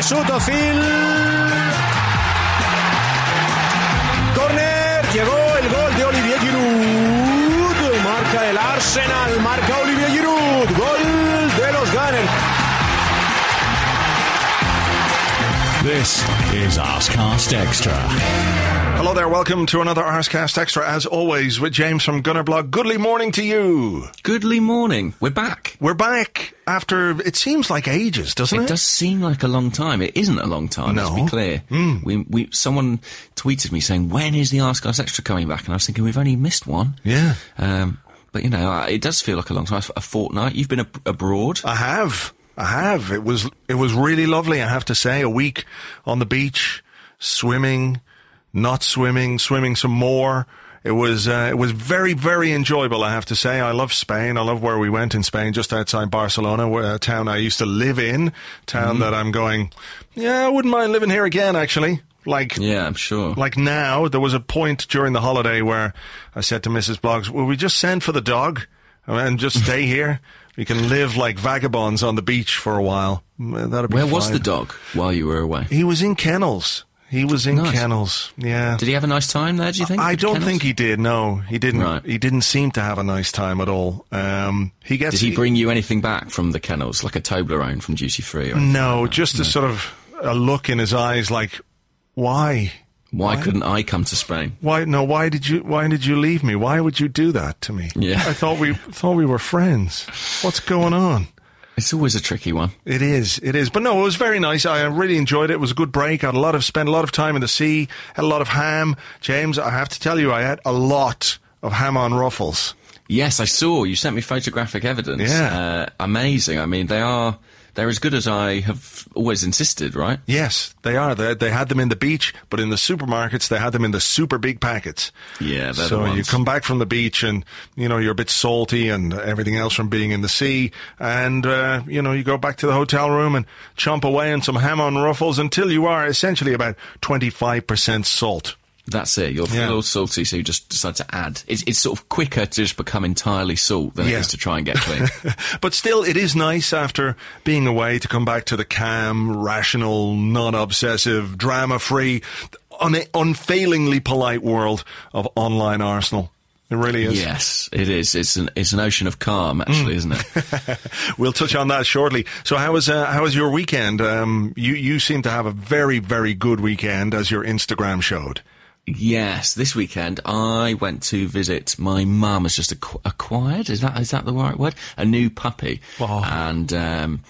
Mesut Özil. Corner, llegó el gol de Olivier Giroud. Marca el Arsenal, marca Olivier Giroud. Gol de los Gunners. This is Arsecast Extra. Hello there, welcome to another Arsecast Extra, as always, with James from Gunnerblog. Goodly morning to you. Goodly morning. We're back. We're back after, it seems like ages, doesn't it? It does seem like a long time. It isn't a long time, No. let's be clear. We, we, someone tweeted me saying, when is the Arsecast Extra coming back? And I was thinking, we've only missed one. Yeah. Um, but, you know, it does feel like a long time. A fortnight. You've been ab- abroad. I have. I have. It was it was really lovely, I have to say. A week on the beach, swimming, not swimming, swimming some more. It was uh, it was very very enjoyable. I have to say. I love Spain. I love where we went in Spain, just outside Barcelona, where, a town I used to live in, town that I'm going. Yeah, I wouldn't mind living here again. Actually, like Yeah, I'm sure. like now, there was a point during the holiday where I said to Mrs. Bloggs, "Will we just send for the dog and just stay here? We can live like vagabonds on the beach for a while. Mm, That'd be Where was the dog while you were away? He was in kennels. He was in Nice. kennels. Yeah. Did he have a nice time there, do you think? I don't Kennels? think he did. No, he didn't. Right. He didn't seem to have a nice time at all. Um, he gets. Did he bring you anything back from the kennels, like a Toblerone from Duty Free? Or No, like just a sort of a look in his eyes, like, why? Why couldn't I come to Spain? Why no? Why did you? Why did you leave me? Why would you do that to me? Yeah. I thought we thought we were friends. What's going on? It's always a tricky one. It is. It is. But no, it was very nice. I really enjoyed it. It was a good break. I had a lot of spent a lot of time in the sea. Had a lot of ham. James, I have to tell you, I had a lot of ham on ruffles. Yes, I saw. You sent me photographic evidence. Yeah. Uh, amazing. I mean, they are. They're as good as I have always insisted, right? Yes, they are. They, they had them in the beach, but in the supermarkets, they had them in the super big packets. Yeah, so you come back from the beach and, you know, you're a bit salty and everything else from being in the sea. And, uh, you know, you go back to the hotel room and chomp away on some ham on ruffles until you are essentially about 25% salt. That's it. You're Yeah. a little salty, so you just decide to add. It's, it's sort of quicker to just become entirely salt than Yeah. it is to try and get clean. But still, it is nice after being away to come back to the calm, rational, non-obsessive, drama-free, un- unfailingly polite world of online Arsenal. It really is. yes, it is. It's an it's an ocean of calm, actually, isn't it? We'll touch on that shortly. So, how was uh, how was your weekend? Um, you you seem to have a very very good weekend, as your Instagram showed. Yes, this weekend I went to visit my mum. Has just acqu- acquired. Is that is that the right word? A new puppy, and um,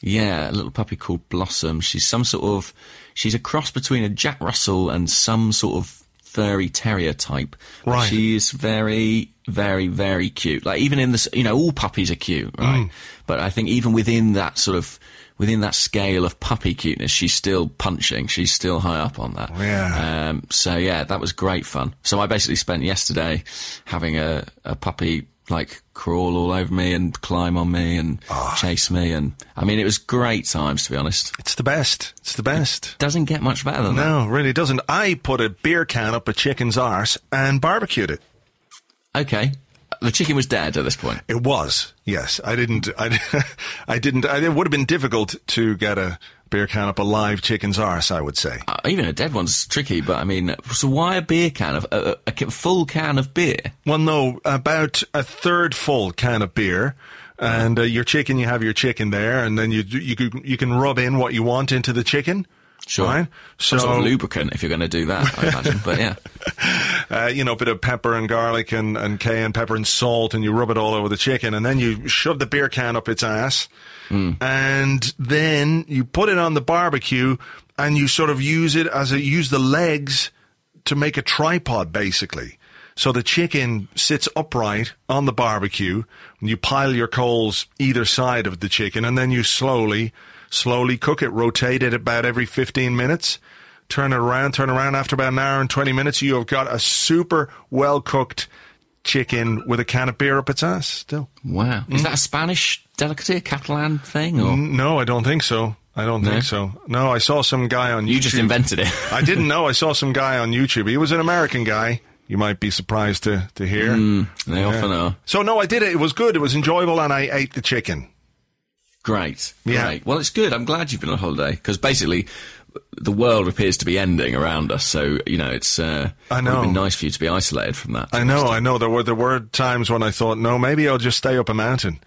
yeah, a little puppy called Blossom. She's some sort of she's a cross between a Jack Russell and some sort of furry terrier type. Right. She is very, very, very cute. Like even in this, you know, all puppies are cute, right? But I think even within that sort of within that scale of puppy cuteness, she's still punching. She's still high up on that. Yeah. Um, so yeah, that was great fun. So I basically spent yesterday having a, a puppy like crawl all over me and climb on me and chase me, and I mean it was great times to be honest. It's the best. It's the best. Doesn't get much better than that. No, really doesn't. I put a beer can up a chicken's arse and barbecued it. Okay, the chicken was dead at this point. It was yes. I didn't. I, I didn't. I, it would have been difficult to get a beer can up a live chicken's arse. I would say. Uh, even a dead one's tricky, but I mean, so why a beer can of a, a, a full can of beer? Well, no, about a third full can of beer. And uh, your chicken, you have your chicken there, and then you you can you can rub in what you want into the chicken. Sure, Right? So- sort of lubricant if you're going to do that, I imagine. But yeah, uh, you know, a bit of pepper and garlic and, and cayenne pepper and salt, and you rub it all over the chicken, and then you shove the beer can up its ass, and then you put it on the barbecue, and you sort of use it as a use the legs to make a tripod, basically. So the chicken sits upright on the barbecue, and you pile your coals either side of the chicken, and then you slowly, slowly cook it, rotate it about every 15 minutes, turn it around, turn around. After about an hour and 20 minutes, you have got a super well cooked chicken with a can of beer up its ass still. wow, Mm. is that a Spanish delicacy, a Catalan thing, or No, I don't think so. I don't No? think so. No, I saw some guy on you YouTube. just invented it? I didn't know. I saw some guy on YouTube. He was an American guy. You might be surprised to, to hear. Mm, they often are. So no, I did it. It was good. It was enjoyable, and I ate the chicken. Great. Yeah. Great. Well, it's good. I'm glad you've been on holiday because basically the world appears to be ending around us. So, you know, it's, uh, I It would have know. been nice for you to be isolated from that. I know, I know. There were there were times when I thought, no, maybe I'll just stay up a mountain,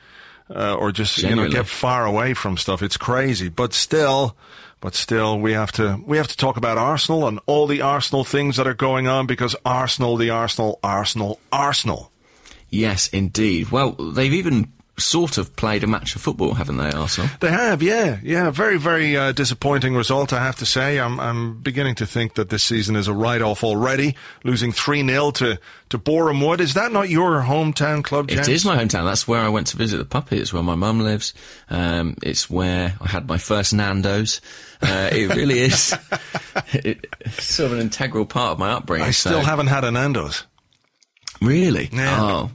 uh, or just you know get far away from stuff. It's crazy, but still, but still, we have to we have to talk about Arsenal and all the Arsenal things that are going on because Arsenal, the Arsenal, Arsenal, Arsenal. Yes, indeed. Well, they've even sort of played a match of football, haven't they, Arsenal? They have, yeah, yeah. Very, very uh, disappointing result, I have to say. I'm, I'm beginning to think that this season is a write-off already. Losing three 0 to to Boreham Wood. Is that not your hometown club, James? It is my hometown. That's where I went to visit the puppy. It's where my mum lives. Um, it's where I had my first Nando's. Uh, it really is it, it's sort of an integral part of my upbringing. I still so- haven't had a Nando's. Really? Yeah. Oh,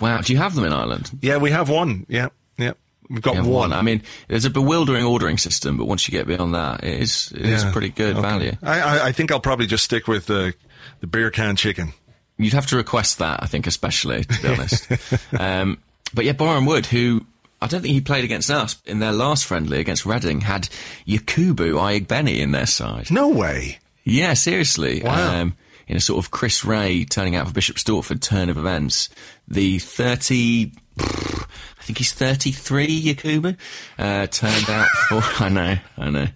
wow. Do you have them in Ireland? Yeah, we have one. Yeah, yeah. We've got one. one. I mean, there's a bewildering ordering system, but once you get beyond that, it is it is Yeah. pretty good Okay. value. I, I, I think I'll probably just stick with the the beer can chicken. You'd have to request that, I think, especially to be honest. um, but yeah, Boreham Wood, who I don't think he played against us in their last friendly against Reading, had Yakubu Ayegbeni in their side. No way. Yeah, seriously. Wow. Um, in a sort of Chris Wreh turning out for Bishop Stortford turn of events, the 30, I think he's 33, Yakubu, uh, turned out for, I know, I know,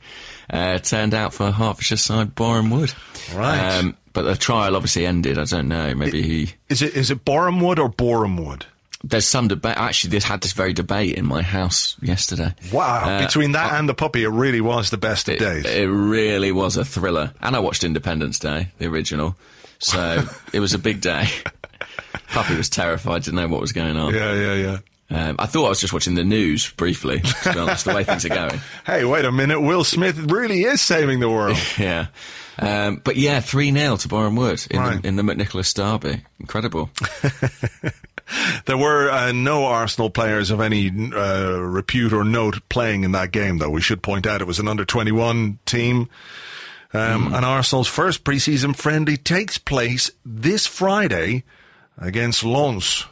uh, turned out for Hertfordshire side Boreham Wood. Right. Um, but the trial obviously ended. I don't know. Maybe he. Is it is it Boreham Wood or Boreham Wood? There's some debate. Actually, this had this very debate in my house yesterday. Wow. Uh, Between that and the puppy, it really was the best of It, days. it really was a thriller. And I watched Independence Day, the original. So it was a big day. Puppy was terrified, didn't know what was going on. yeah, yeah, yeah. Um, I thought I was just watching the news briefly, to be honest, the way things are going. Hey, wait a minute. Will Smith really is saving the world. Yeah. Um, but yeah, 3 0 to Boreham Wood in, Right. the, in the McNicholas Derby. Incredible. There were uh, no Arsenal players of any uh, repute or note playing in that game, though. We should point out it was an under 21 team. Um, And Arsenal's first preseason friendly takes place this Friday against Lens.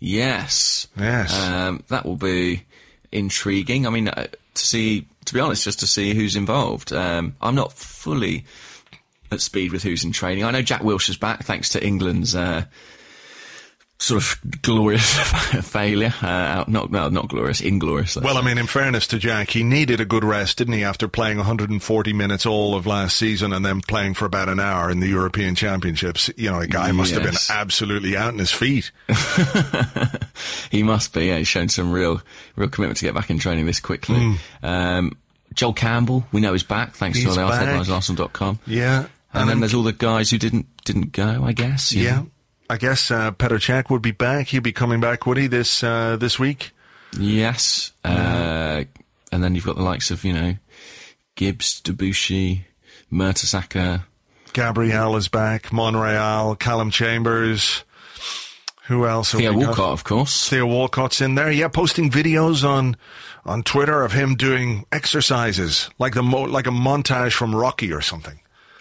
Yes. Yes. Um, that will be intriguing. I mean, uh, to see, to be honest, just to see who's involved. Um, I'm not fully at speed with who's in training. I know Jack Wilshere's back thanks to England's uh, sort of glorious failure. Uh, not no, not glorious, inglorious. Well, I mean, in fairness to Jack, he needed a good rest, didn't he, after playing 140 minutes all of last season and then playing for about an hour in the European Championships? You know, a guy must have been absolutely out in his feet. He must be. Yeah, he's shown some real, real commitment to get back in training this quickly. Um, Joel Campbell, we know he's back thanks. He's to all the back. headlines at Arsenal.com. Yeah. And, then there's all the guys who didn't didn't go, I guess. yeah. know. I guess uh, Petr Cech would be back. He'd be coming back, would he, this, uh, this week? Yes. Uh, and then you've got the likes of, you know, Gibbs, Debuchy, Mertesacker. Gabriel is back. Monreal, Callum Chambers. Who else? Theo we got? Walcott, of course. Theo Walcott's in there. Yeah, posting videos on on Twitter of him doing exercises, like the mo- like a montage from Rocky or something.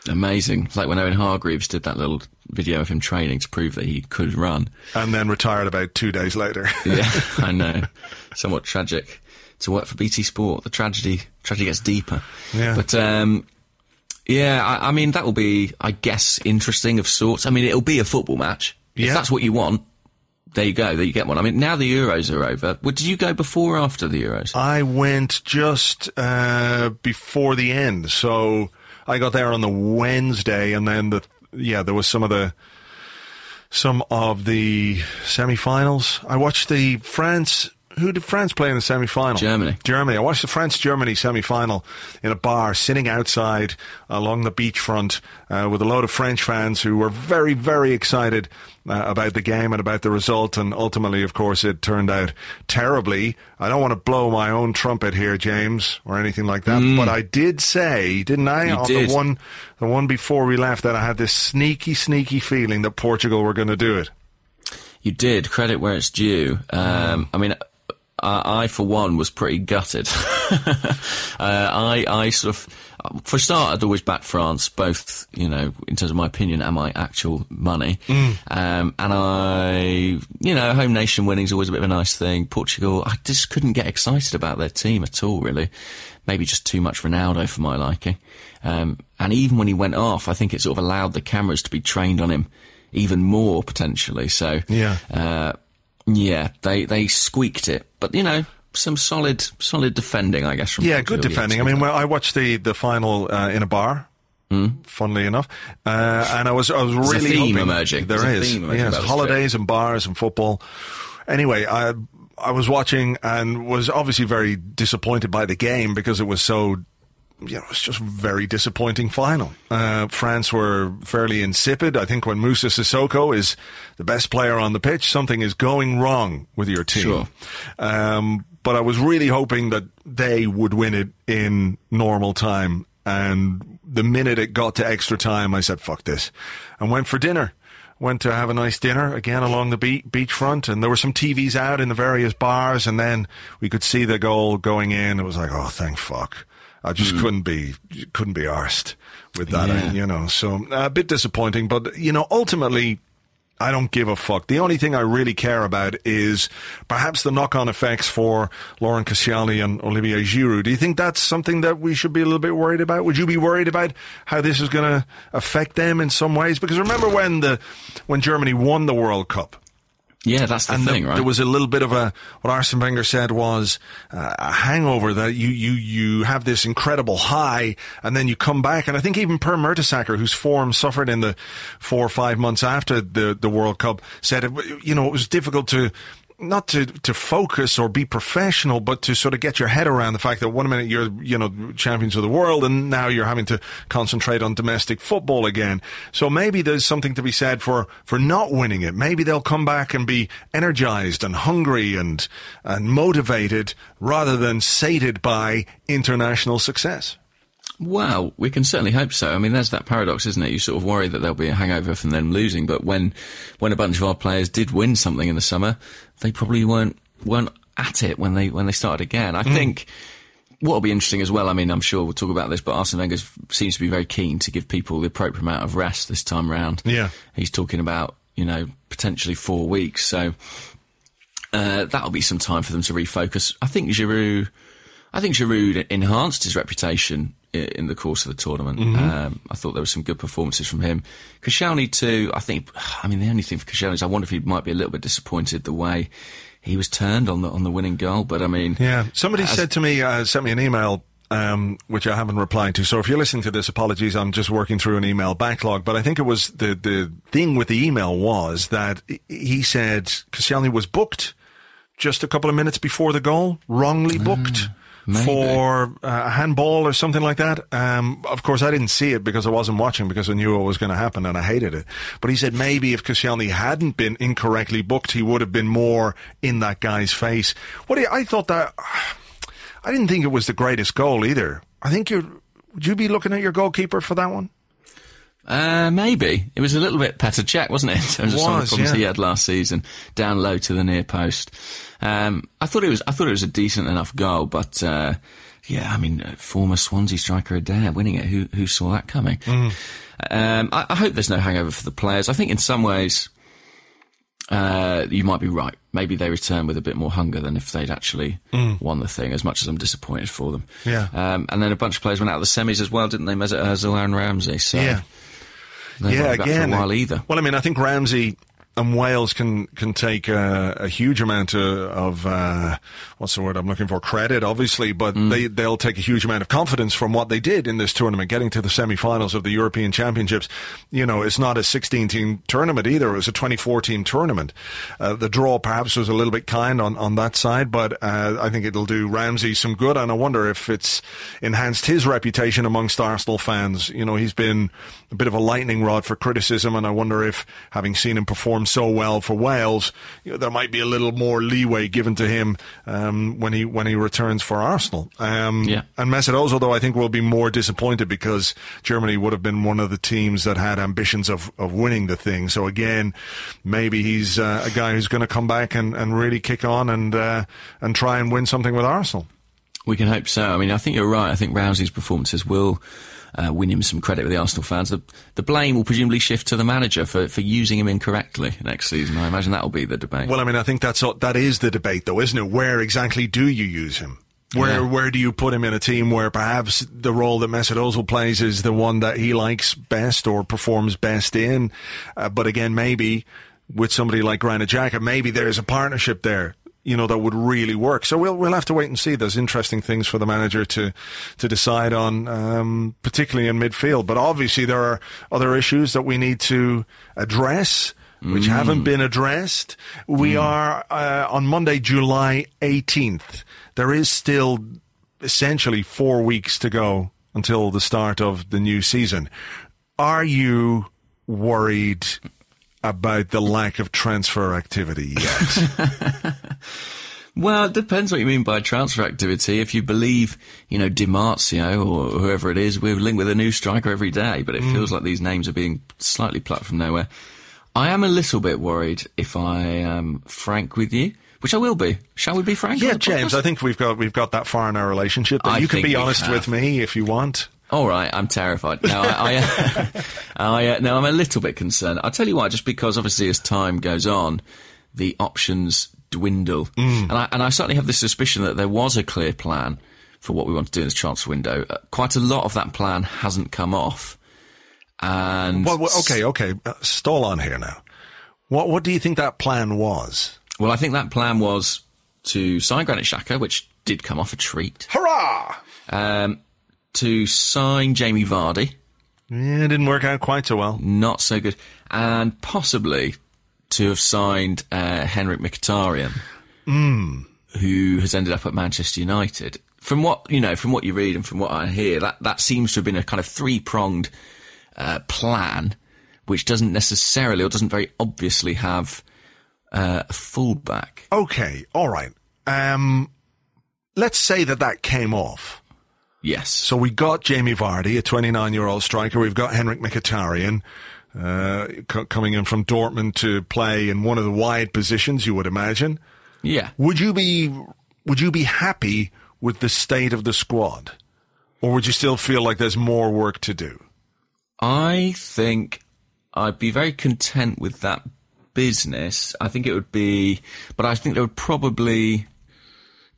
Amazing. It's like when Owen Hargreaves did that little video of him training to prove that he could run. And then retired about two days later. Yeah, I know. Somewhat tragic to work for BT Sport. The tragedy tragedy gets deeper. Yeah. But um, yeah, I, I mean that will be, I guess, interesting of sorts. I mean, it'll be a football match. Yeah. If that's what you want, there you go. There you get one. I mean, now the Euros are over. Well, did you go before or after the Euros? I went just uh, before the end, so I got there on the Wednesday, and then the yeah, there was some of the some of the semi-finals. I watched the France. Who did France play in the semi-final? Germany. Germany. I watched the France-Germany semi-final in a bar, sitting outside along the beachfront uh, with a load of French fans who were very, very excited uh, about the game and about the result. And ultimately, of course, it turned out terribly. I don't want to blow my own trumpet here, James, or anything like that. But I did say, didn't I, Mm. You on did. the one, the one before we left, that I had this sneaky, sneaky feeling that Portugal were going to do it. You did credit where it's due. Um, I mean, I, I for one was pretty gutted. uh, I, I sort of, for a start, I'd always back France, both you know, in terms of my opinion and my actual money. Mm. Um, and I, you know, home nation winning is always a bit of a nice thing. Portugal, I just couldn't get excited about their team at all, really. Maybe just too much Ronaldo for my liking. Um, and even when he went off, I think it sort of allowed the cameras to be trained on him even more potentially. So Yeah. uh, yeah, they they squeaked it, but you know. Some solid, solid defending, I guess. From Yeah, good defending. I mean, well, I watched the the final uh, in a bar. Funnily enough, uh, and I was I was Hmm. a really theme emerging. There There's is, emerging yes, holidays and bars and football. Anyway, I I was watching and was obviously very disappointed by the game because it was so. You know, it's just a very disappointing final. Uh, France were fairly insipid. I think when Moussa Sissoko is the best player on the pitch, something is going wrong with your team. Sure. Um, but I was really hoping that they would win it in normal time. And the minute it got to extra time, I said, fuck this. And went for dinner. Went to have a nice dinner again along the be- beachfront. And there were some TVs out in the various bars. And then we could see the goal going in. It was like, oh, thank fuck. I just hmm. couldn't be, couldn't be arsed with that, Yeah. you know. So uh, a bit disappointing. But, you know, ultimately, I don't give a fuck. The only thing I really care about is perhaps the knock-on effects for Laurent Koscielny and Olivier Giroud. Do you think that's something that we should be a little bit worried about? Would you be worried about how this is going to affect them in some ways? Because remember when the when Germany won the World Cup, Yeah, that's the and thing, the- right? there was a little bit of a what Arsene Wenger said was uh, a hangover that you you you have this incredible high and then you come back and I think even Per Mertesacker whose form suffered in the four or five months after the the World Cup said it, you know it was difficult to not to, to focus or be professional, but to sort of get your head around the fact that one minute you're, you know, champions of the world and now you're having to concentrate on domestic football again. So maybe there's something to be said for, for not winning it. Maybe they'll come back and be energized and hungry and, and motivated rather than sated by international success. Well, we can certainly hope so. I mean, there's that paradox, isn't it? You sort of worry that there'll be a hangover from them losing, but when when a bunch of our players did win something in the summer, they probably weren't weren't at it when they when they started again. I think what'll be interesting as well. I mean, I'm sure we'll talk about this, but Arsene Wenger seems to be very keen to give people the appropriate amount of rest this time round. Yeah. he's talking about you know potentially four weeks, so uh, that'll be some time for them to refocus. I think Giroud. I think Giroud enhanced his reputation in the course of the tournament. Um, I thought there were some good performances from him. Koscielny too. I think. I mean, the only thing for Koscielny is I wonder if he might be a little bit disappointed the way he was turned on the on the winning goal. But I mean, Yeah. Somebody said to me, uh, sent me an email, um, which I haven't replied to. So if you're listening to this, apologies. I'm just working through an email backlog. But I think it was the, the thing with the email was that he said Koscielny was booked just a couple of minutes before the goal, wrongly booked. Maybe. For uh, a handball or something like that. Um, of course, I didn't see it because I wasn't watching because I knew what was going to happen and I hated it. But he said maybe if Koscielny hadn't been incorrectly booked, he would have been more in that guy's face. What you, I thought that I didn't think it was the greatest goal either. I think you would you be looking at your goalkeeper for that one? Uh, maybe it was a little bit Petr Cech, wasn't it? In terms of some of Was, the problems yeah. he had last season, down low to the near post. Um, I thought it was, I thought it was a decent enough goal, but uh, yeah, I mean, uh, former Swansea striker Eder winning it. Who who saw that coming? Um, I, I hope there's no hangover for the players. I think in some ways. Uh, you might be right. Maybe they return with a bit more hunger than if they'd actually won the thing. As much as I'm disappointed for them, Yeah. Um, and then a bunch of players went out of the semis as well, didn't they? Mesut Ozil, Aaron Ramsey. So Yeah. Yeah, again. for a while either. Well, I mean, I think Ramsey and Wales can can take a, a huge amount of, of uh, what's the word I'm looking for? Credit, obviously, but Mm. they they'll take a huge amount of confidence from what they did in this tournament, getting to the semi-finals of the European Championships. You know, it's not a 16-team tournament either; it was a 24-team tournament. Uh, the draw perhaps was a little bit kind on on that side, but uh, I think it'll do Ramsey some good, and I wonder if it's enhanced his reputation amongst Arsenal fans. You know, he's been a bit of a lightning rod for criticism, and I wonder if, having seen him perform so well for Wales, you know, there might be a little more leeway given to him um, when he when he returns for Arsenal. Um, Yeah. And Mesut Ozil, though, I think will be more disappointed because Germany would have been one of the teams that had ambitions of, of winning the thing. So again, maybe he's uh, a guy who's going to come back and, and really kick on and uh, and try and win something with Arsenal. We can hope so. I mean, I think you're right. I think Rousey's performances will uh, win him some credit with the Arsenal fans. The, the blame will presumably shift to the manager for, for using him incorrectly next season. I imagine that'll be the debate. Well, I mean, I think that's all, that is the debate, though, isn't it? Where exactly do you use him? Where Yeah. where do you put him in a team where perhaps the role that Mesut Ozil plays is the one that he likes best or performs best in? Uh, but again, maybe with somebody like Granit Xhaka, maybe there's a partnership there. You know that would really work. So we'll we'll have to wait and see. There's interesting things for the manager to to decide on, um, particularly in midfield. But obviously there are other issues that we need to address which haven't been addressed. We are uh, on Monday, July 18th. There is still essentially four weeks to go until the start of the new season. Are you worried about the lack of transfer activity yet? Well, it depends what you mean by transfer activity. If you believe, you know, Di Marzio or whoever it is, we're linked with a new striker every day, but it mm. feels like these names are being slightly plucked from nowhere. I am a little bit worried if I am frank with you, which I will be. Shall we be frank? yeah, James. I think we've got we've got that far in our relationship that I you can be honest have. with me if you want. All right, I'm terrified. No, I, I, I uh, no, I'm a little bit concerned. I'll tell you why. Just because obviously as time goes on, the options dwindle, and I and I certainly have the suspicion that there was a clear plan for what we want to do in this transfer window. Uh, quite a lot of that plan hasn't come off, and Well, well okay, okay, uh, stall on here now. What what do you think that plan was? well, I think that plan was to sign Granit Xhaka, which did come off a treat. Hurrah! Um, to sign Jamie Vardy, Yeah, it didn't work out quite so well. not so good, and possibly to have signed uh, Henrik Mkhitaryan, who has ended up at Manchester United. From what you know, from what you read and from what I hear, that that seems to have been a kind of three pronged uh, plan, which doesn't necessarily or doesn't very obviously have uh, a fullback. Okay, all right. Um, let's say that that came off. Yes. So we got Jamie Vardy, a 29-year-old striker. We've got Henrik Mkhitaryan uh, c- coming in from Dortmund to play in one of the wide positions. You would imagine. Yeah. Would you be Would you be happy with the state of the squad, or would you still feel like there's more work to do? I think I'd be very content with that business. I think it would be, but I think there would probably,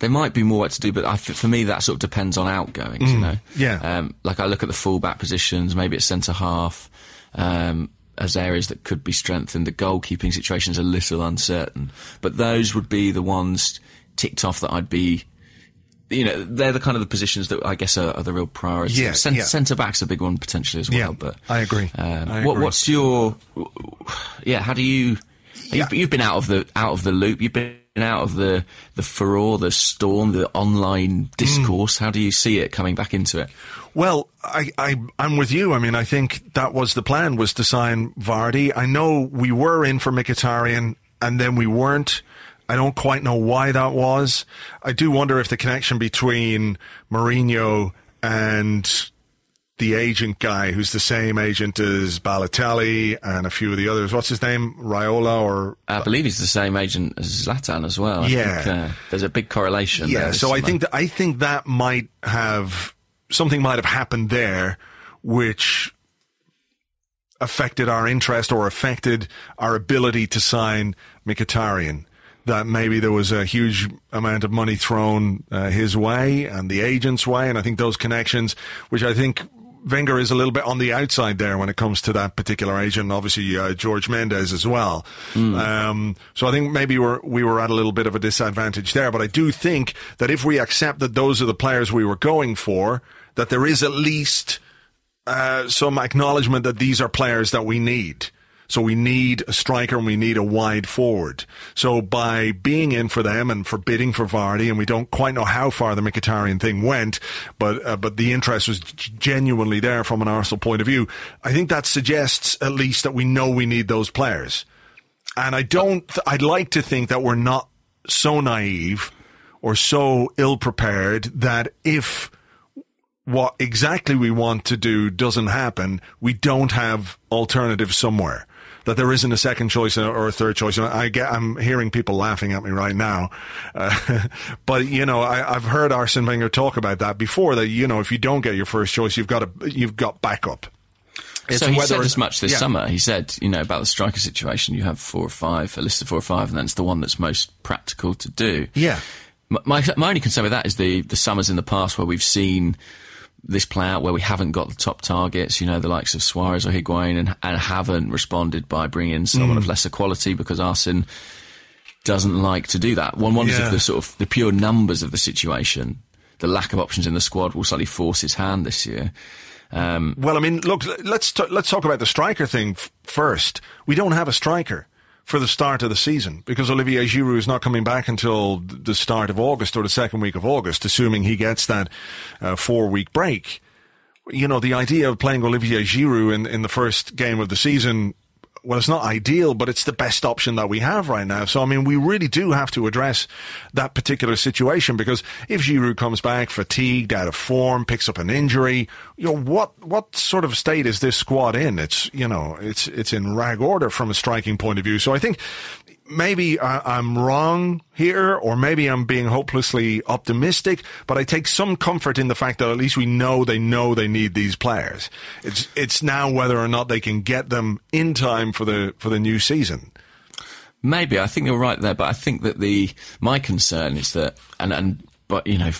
there might be more work to do, but I, for me that sort of depends on outgoings, you know? yeah. Um, like I look at the fullback positions, maybe it's centre half, um, as areas that could be strengthened. The goalkeeping situation is a little uncertain, but those would be the ones ticked off that I'd be, you know, they're the kind of the positions that I guess are, are the real priorities. Yeah, Cent- yeah. Centre back's a big one potentially as well. Yeah, but I agree. Um, I what, agree. what's your? Yeah, how do you? You've, you've been out of the out of the loop. You've been out of the the furore, the storm, the online hmm. discourse. How do you see it coming back into it? Well, I, I, I'm with you. I mean, I think that was the plan was to sign Vardy. I know we were in for Mkhitaryan and then we weren't. I don't quite know why that was. I do wonder if the connection between Mourinho and the agent guy, who's the same agent as Balotelli and a few of the others. What's his name? Raiola or I believe he's the same agent as Zlatan as well. I Yeah. think, uh, there's a big correlation. Yeah, there. so I think that I think that might have something might have happened there, which affected our interest or affected our ability to sign Mkhitaryan. That maybe there was a huge amount of money thrown uh, his way and the agent's way, and I think those connections, which I think Wenger is a little bit on the outside there when it comes to that particular agent. Obviously, uh, George Mendes as well. Um, so I think maybe we're, we were at a little bit of a disadvantage there. But I do think that if we accept that those are the players we were going for, that there is at least uh, some acknowledgement that these are players that we need. So we need a striker and we need a wide forward. So by being in for them and for bidding for Vardy, and we don't quite know how far the Mkhitaryan thing went, but uh, but the interest was genuinely there from an Arsenal point of view. I think that suggests at least that we know we need those players. And I don't. I'd like to think that we're not so naive or so ill prepared that if what exactly we want to do doesn't happen, we don't have alternatives somewhere. That there isn't a second choice or a third choice. I get, I'm hearing people laughing at me right now, uh, but you know, I, have heard Arsene Wenger talk about that before. That you know, if you don't get your first choice, you've got a, you've got backup. It's so he said as much this yeah. summer. He said, you know, about the striker situation. You have four or five, a list of four or five, and that's the one that's most practical to do. Yeah. My my only concern with that is the the summers in the past where we've seen this play out where we haven't got the top targets, you know, the likes of Suarez or Higuain, and, and haven't responded by bringing in someone mm. of lesser quality because Arsene doesn't like to do that. One wonders yeah. if the sort of the pure numbers of the situation, the lack of options in the squad, will slightly force his hand this year. Um, well, I mean, look, let's t- let's talk about the striker thing f- first. We don't have a striker for the start of the season because Olivier Giroud is not coming back until the start of August or the second week of August, assuming he gets that uh, four week break. You know, the idea of playing Olivier Giroud in, in the first game of the season well, it's not ideal, but it's the best option that we have right now. So, I mean, we really do have to address that particular situation because if Giroud comes back fatigued, out of form, picks up an injury, you know, what, what sort of state is this squad in? It's, you know, it's, it's in rag order from a striking point of view. So I think maybe I, am wrong here, or maybe I'm being hopelessly optimistic, but I take some comfort in the fact that at least we know they know they need these players. It's it's now whether or not they can get them in time for the for the new season. Maybe I think you're right there, but I think that the my concern is that and and but you know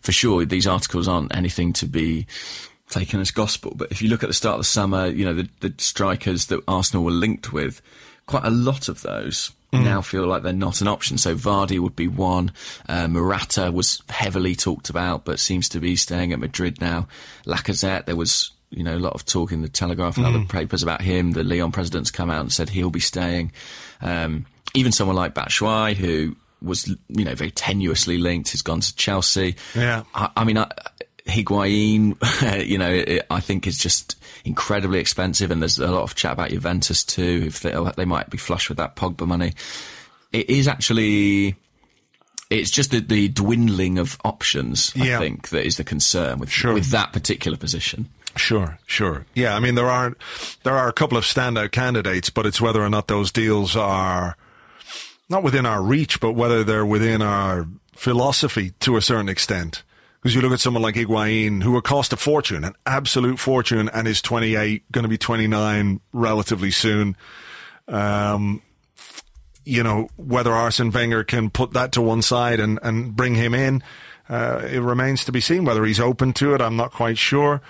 for sure these articles aren't anything to be taken as gospel. But if you look at the start of the summer, you know the, the strikers that Arsenal were linked with quite a lot of those mm. now feel like they're not an option. So Vardy would be one. Uh, Morata was heavily talked about, but seems to be staying at Madrid now. Lacazette, there was you know a lot of talk in the Telegraph and mm. other papers about him. The Lyon president's come out and said he'll be staying. Um, even someone like Batshuayi, who was you know very tenuously linked, has gone to Chelsea. Yeah, I, I mean. I, Higuain, you know, it, I think is just incredibly expensive, and there's a lot of chat about Juventus too. If they, they might be flush with that Pogba money, it is actually. It's just the, the dwindling of options, I think, that is the concern with sure. with that particular position. Sure, sure. Yeah, I mean there are there are a couple of standout candidates, but it's whether or not those deals are not within our reach, but whether they're within our philosophy to a certain extent. Because you look at someone like Higuain, who will cost a fortune, an absolute fortune, and is 28, going to be 29 relatively soon. Um, you know, whether Arsene Wenger can put that to one side and, and bring him in, uh, it remains to be seen. Whether he's open to it, I'm not quite sure.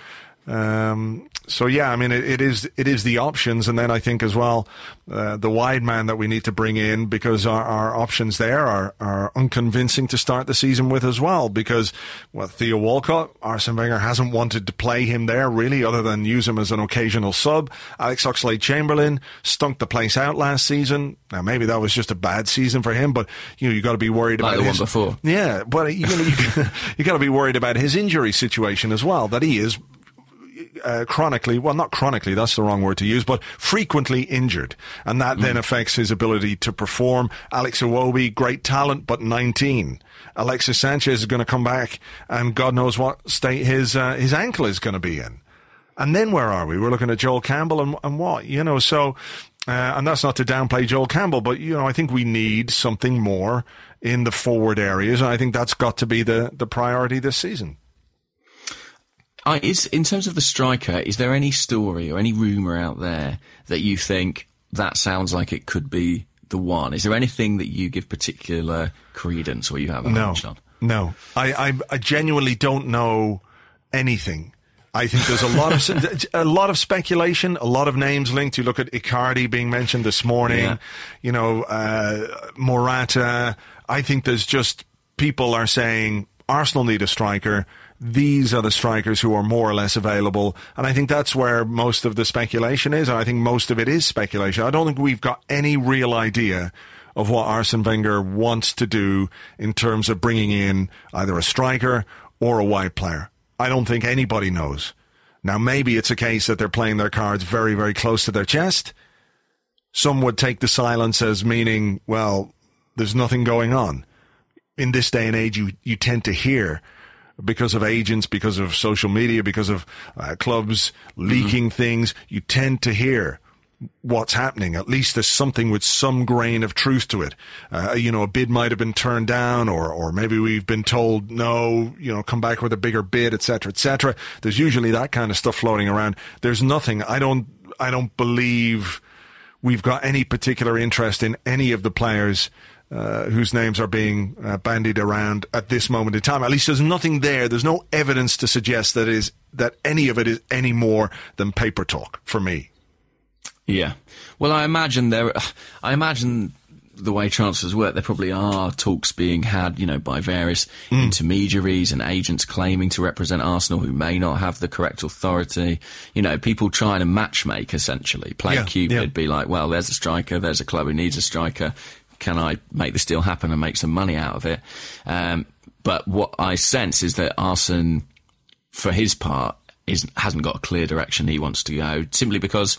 Um, so yeah, I mean, it, it is it is the options, and then I think as well uh, the wide man that we need to bring in because our, our options there are are unconvincing to start the season with as well. Because well, Theo Walcott, Arsene Wenger hasn't wanted to play him there really, other than use him as an occasional sub. Alex Oxlade-Chamberlain stunk the place out last season. Now maybe that was just a bad season for him, but you know you got to be worried like about the his, one before. Yeah, but you, know, you, you got to be worried about his injury situation as well. That he is uh, chronically, well, not chronically, that's the wrong word to use, but frequently injured. And that mm. then affects his ability to perform. Alex Iwobi, great talent, but 19. Alexis Sanchez is going to come back and God knows what state his, uh, his ankle is going to be in. And then where are we? We're looking at Joel Campbell and, and what, you know, so, uh, and that's not to downplay Joel Campbell, but, you know, I think we need something more in the forward areas. And I think that's got to be the, the priority this season. I, is in terms of the striker, is there any story or any rumor out there that you think that sounds like it could be the one? Is there anything that you give particular credence or you have a no, hunch on? No, I, I, I genuinely don't know anything. I think there's a lot of a lot of speculation, a lot of names linked. You look at Icardi being mentioned this morning, yeah. you know, uh, Morata. I think there's just people are saying Arsenal need a striker these are the strikers who are more or less available. And I think that's where most of the speculation is. And I think most of it is speculation. I don't think we've got any real idea of what Arsene Wenger wants to do in terms of bringing in either a striker or a wide player. I don't think anybody knows. Now, maybe it's a case that they're playing their cards very, very close to their chest. Some would take the silence as meaning, well, there's nothing going on. In this day and age, you, you tend to hear because of agents, because of social media, because of uh, clubs leaking mm-hmm. things, you tend to hear what's happening. At least there's something with some grain of truth to it. Uh, you know, a bid might have been turned down, or or maybe we've been told no. You know, come back with a bigger bid, etc., etc. There's usually that kind of stuff floating around. There's nothing. I don't. I don't believe we've got any particular interest in any of the players. Uh, whose names are being uh, bandied around at this moment in time. At least there's nothing there. There's no evidence to suggest that is that any of it is any more than paper talk for me. Yeah. Well, I imagine there. I imagine the way transfers work, there probably are talks being had, you know, by various mm. intermediaries and agents claiming to represent Arsenal who may not have the correct authority. You know, people trying to matchmake essentially, play yeah, Cupid, yeah. be like, well, there's a striker, there's a club who needs a striker. Can I make this deal happen and make some money out of it? Um, but what I sense is that Arsene, for his part, is hasn't got a clear direction he wants to go simply because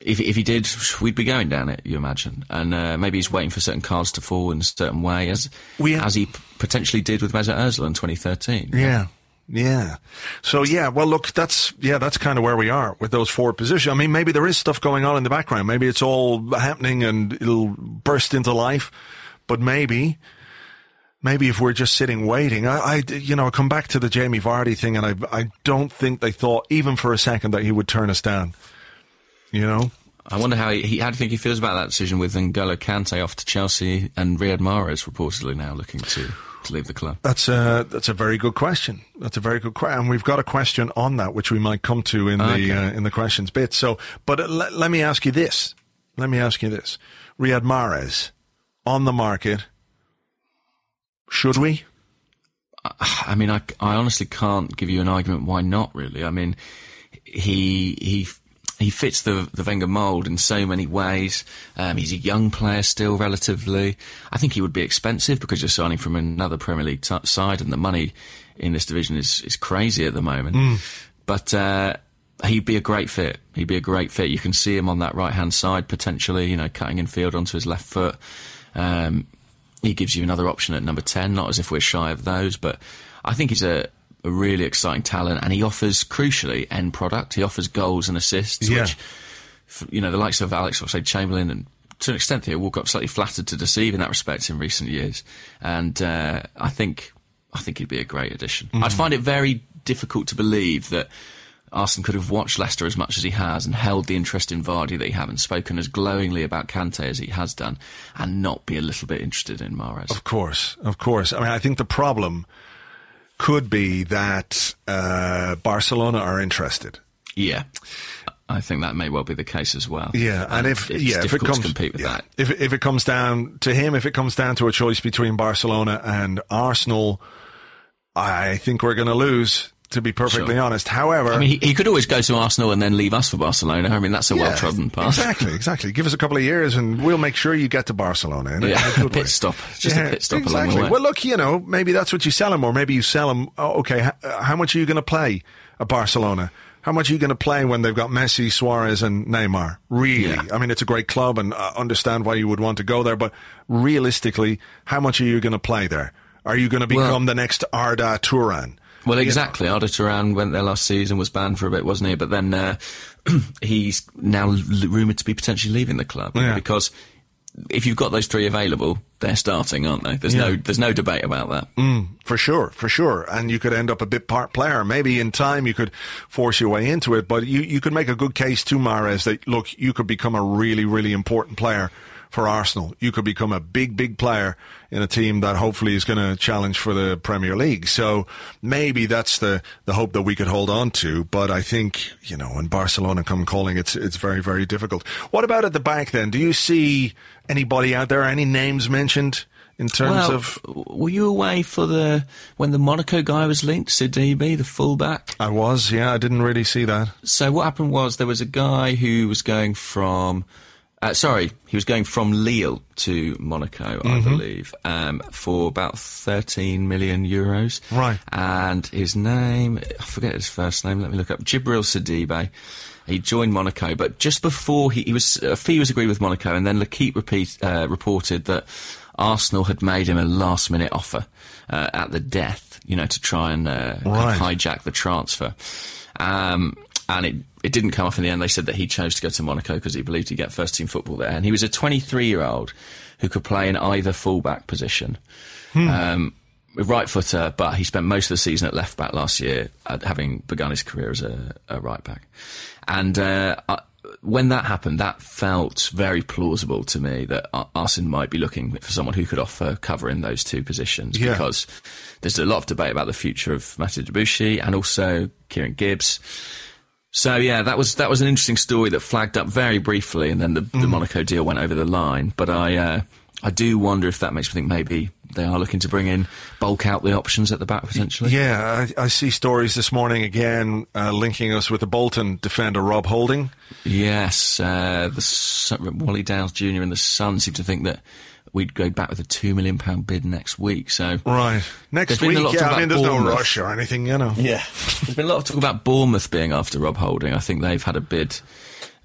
if, if he did, we'd be going down it, you imagine. And uh, maybe he's waiting for certain cards to fall in a certain way, as we, as he potentially did with Mesut Ozil in 2013. Yeah. Yeah. So yeah, well look, that's, yeah, that's kind of where we are with those four positions. I mean, maybe there is stuff going on in the background. Maybe it's all happening and it'll burst into life. But maybe, maybe if we're just sitting waiting, I, I, you know, come back to the Jamie Vardy thing and I, I don't think they thought even for a second that he would turn us down. You know, I wonder how he, how do you think he feels about that decision with N'Golo Kante off to Chelsea and Riyad Mahrez reportedly now looking to, to leave the club? That's a that's a very good question. That's a very good question, and we've got a question on that which we might come to in okay. the uh, in the questions bit. So, but uh, let, let me ask you this. Let me ask you this: Riyad Mahrez on the market. Should we? I mean, I, I honestly can't give you an argument why not. Really, I mean, he he he fits the the Wenger mould in so many ways. Um, he's a young player still, relatively. I think he would be expensive because you're signing from another Premier League t- side, and the money in this division is is crazy at the moment. Mm. But uh, he'd be a great fit. He'd be a great fit. You can see him on that right hand side potentially. You know, cutting in field onto his left foot. Um, he gives you another option at number ten. Not as if we're shy of those, but I think he's a a really exciting talent, and he offers crucially end product. He offers goals and assists, yeah. which you know the likes of Alex Oxlade-Chamberlain and to an extent Theo Walcott slightly flattered to deceive in that respect in recent years. And uh, I think I think he'd be a great addition. Mm. I'd find it very difficult to believe that. Arsene could have watched Leicester as much as he has and held the interest in Vardy that he haven't spoken as glowingly about Kante as he has done and not be a little bit interested in Mahrez. Of course, of course. I mean, I think the problem could be that uh, Barcelona are interested. Yeah. I think that may well be the case as well. Yeah, and, and if yeah, if it comes compete with yeah, that. if if it comes down to him, if it comes down to a choice between Barcelona and Arsenal, I think we're going to lose to be perfectly sure. honest. However, I mean, he, he, could always go to Arsenal and then leave us for Barcelona. I mean, that's a yeah, well trodden path. Exactly, exactly. Give us a couple of years and we'll make sure you get to Barcelona. In yeah, a, a pit stop. Just yeah, a pit stop exactly. along the way. Well, look, you know, maybe that's what you sell him, or maybe you sell him. Oh, okay, how, how much are you going to play at Barcelona? How much are you going to play when they've got Messi, Suarez, and Neymar? Really? Yeah. I mean, it's a great club and uh, understand why you would want to go there, but realistically, how much are you going to play there? Are you going to become well, the next Arda Turan? Well, exactly. Arda Turan went there last season, was banned for a bit, wasn't he? But then uh, he's now l- rumoured to be potentially leaving the club yeah. because if you've got those three available, they're starting, aren't they? There's yeah. no there's no debate about that. Mm, for sure, for sure. And you could end up a bit part player. Maybe in time you could force your way into it, but you, you could make a good case to Mahrez that look, you could become a really, really important player for Arsenal. You could become a big, big player in a team that hopefully is going to challenge for the Premier League. So maybe that's the, the hope that we could hold on to. But I think, you know, when Barcelona come calling, it's, it's very, very difficult. What about at the back then? Do you see anybody out there, any names mentioned? in terms well, of. Were you away for the when the Monaco guy was linked, Sidibe, the fullback? I was, yeah. I didn't really see that. So what happened was there was a guy who was going from uh, sorry, he was going from Lille to Monaco, I mm-hmm. believe, um, for about 13 million euros. Right. And his name, I forget his first name, let me look up, Djibril Sidibe. He joined Monaco, but just before he, he was, a fee was agreed with Monaco, and then L'Equipe repeat, uh, reported that Arsenal had made him a last minute offer uh, at the death, you know, to try and uh, right. hijack the transfer. Um, and it it didn't come off in the end. They said that he chose to go to Monaco because he believed he'd get first team football there. And he was a 23 year old who could play in either fullback position. Um, right footer, but he spent most of the season at left back last year, uh, having begun his career as a, a right back. And uh, I, when that happened, that felt very plausible to me that Ar- Arsene might be looking for someone who could offer cover in those two positions Yeah. because there's a lot of debate about the future of Matthew Debuchy and also Kieran Gibbs. So yeah, that was that was an interesting story that flagged up very briefly, and then the, the Monaco deal went over the line. But I uh, I do wonder if that makes me think maybe they are looking to bring in bulk out the options at the back potentially. Yeah, I, I see stories this morning again uh, linking us with the Bolton defender Rob Holding. Yes, uh, the Wally Downs Jr. and the Sun seem to think that we'd go back with a two million pound bid next week. So Right. Next week, a lot of yeah, I mean, about there's no rush or anything, you know. Yeah. There's been a lot of talk about Bournemouth being after Rob Holding. I think they've had a bid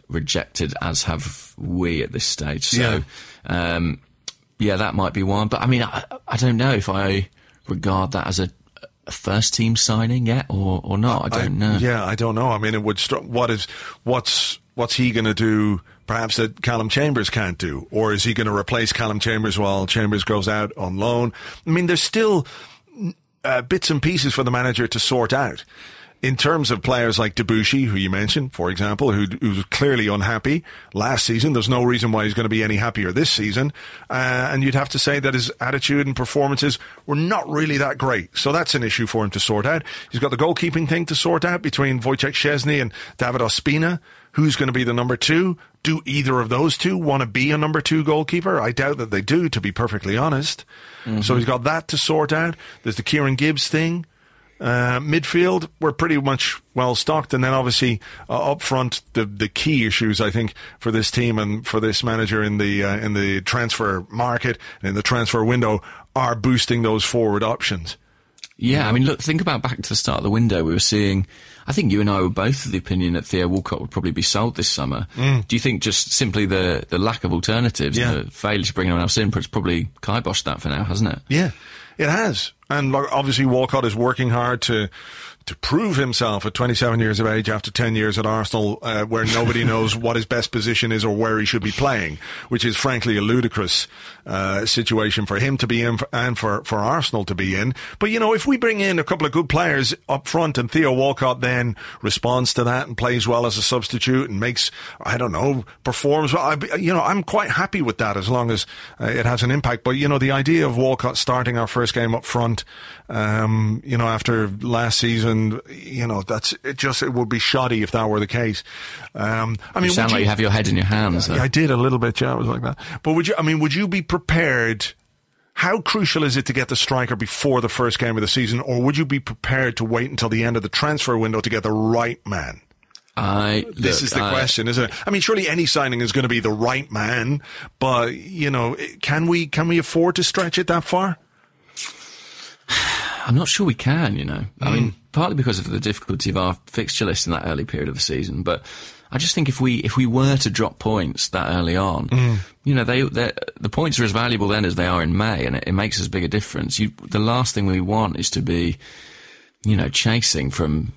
rejected, as have we at this stage. So, Yeah. yeah, um, yeah that might be one. But I mean, I, I don't know if I regard that as a, a first team signing yet or, or not. I don't know. Yeah, I don't know. I mean, it would. Str- what is what's what's he going to do? Perhaps that Callum Chambers can't do, or is he going to replace Callum Chambers while Chambers goes out on loan? I mean, there's still uh, bits and pieces for the manager to sort out. In terms of players like Debuchy, who you mentioned, for example, who, who's clearly unhappy last season, there's no reason why he's going to be any happier this season. Uh, and you'd have to say that his attitude and performances were not really that great. So that's an issue for him to sort out. He's got the goalkeeping thing to sort out between Wojciech Szczesny and David Ospina. Who's going to be the number two? Do either of those two want to be a number two goalkeeper? I doubt that they do, to be perfectly honest. So he's got that to sort out. There's the Kieran Gibbs thing. Uh, midfield, we're pretty much well stocked, and then obviously uh, up front, the the key issues I think for this team and for this manager in the uh, in the transfer market and in the transfer window are boosting those forward options. Yeah, I mean, look, think about back to the start of the window. We were seeing, I think you and I were both of the opinion that Theo Walcott would probably be sold this summer. Do you think just simply the, the lack of alternatives, Yeah. the failure to bring anyone else in, it's probably kiboshed that for now, hasn't it? Yeah, it has. And obviously Walcott is working hard to to prove himself at 27 years of age after 10 years at Arsenal, uh, where nobody knows what his best position is or where he should be playing, which is frankly a ludicrous uh, situation for him to be in and for, for Arsenal to be in. But you know, if we bring in a couple of good players up front and Theo Walcott then responds to that and plays well as a substitute and makes, I don't know, performs well, I, you know, I'm quite happy with that as long as uh, it has an impact. But you know, the idea of Walcott starting our first game up front, um, you know, after last season, you know, that's it. Just it would be shoddy if that were the case. Um, I mean, You sound like you have your head in your hands. yeah, I did a little bit. Yeah, I was like that. But would you? I mean, would you be prepared? How crucial is it to get the striker before the first game of the season, or would you be prepared to wait until the end of the transfer window to get the right man? I, This look, is the I- question, isn't it? I mean, surely any signing is going to be the right man, but you know, can we can we afford to stretch it that far? I'm not sure we can, you know. I Mm. mean, partly because of the difficulty of our fixture list in that early period of the season, but I just think if we if we were to drop points that early on, Mm. you know, they the points are as valuable then as they are in May, and it, it makes as big a difference. You, the last thing we want is to be, you know, chasing from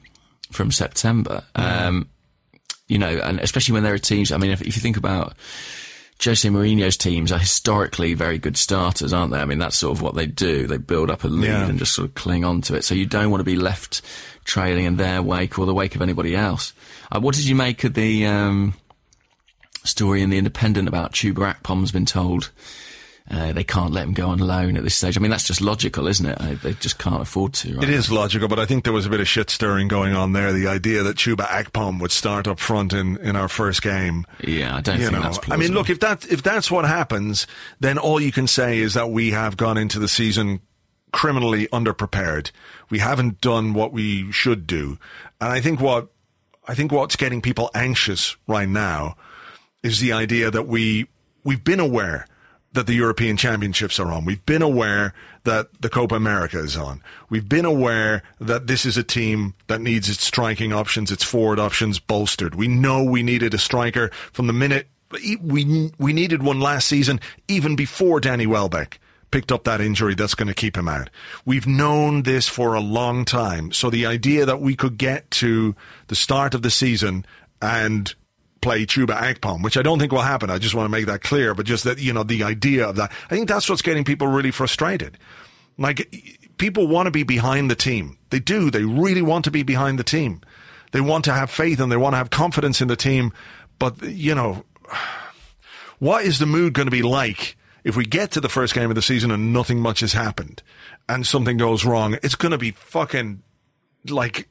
from September. Um, you know, and especially when there are teams. I mean, if, if you think about Jose Mourinho's teams are historically very good starters, aren't they? I mean, that's sort of what they do. They build up a lead Yeah. and just sort of cling on to it. So you don't want to be left trailing in their wake or the wake of anybody else. Uh, what did you make of the um, story in the Independent about Chuba Akpom's been told uh, they can't let him go on loan at this stage? I mean, that's just logical, isn't it? I, they just can't afford to. Right? It is logical, but I think there was a bit of shit stirring going on there. The idea that Chuba Akpom would start up front in, in our first game. Yeah, I don't you think know, that's I mean, look, if that if that's what happens, then all you can say is that we have gone into the season criminally underprepared. We haven't done what we should do, and I think what I think what's getting people anxious right now is the idea that we we've been aware that the European Championships are on. We've been aware that the Copa America is on. We've been aware that this is a team that needs its striking options, its forward options bolstered. We know we needed a striker from the minute we we needed one last season, even before Danny Welbeck picked up that injury that's going to keep him out. We've known this for a long time. So the idea that we could get to the start of the season and play Chuba Akpom, which I don't think will happen. I just want to make that clear. But just that, you know, the idea of that, I think that's what's getting people really frustrated. Like, people want to be behind the team. They do. They really want to be behind the team. They want to have faith and they want to have confidence in the team. But, you know, what is the mood going to be like if we get to the first game of the season and nothing much has happened and something goes wrong? It's going to be fucking like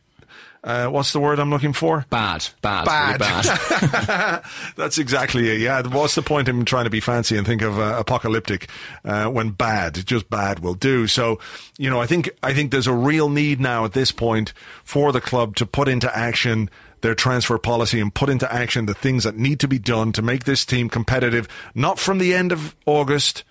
uh, what's the word I'm looking for? Bad, bad, Bad. really bad. That's exactly it. Yeah. What's the point in trying to be fancy and think of uh, apocalyptic uh, when bad, just bad will do? So, you know, I think I think there's a real need now at this point for the club to put into action their transfer policy and put into action the things that need to be done to make this team competitive, not from the end of August,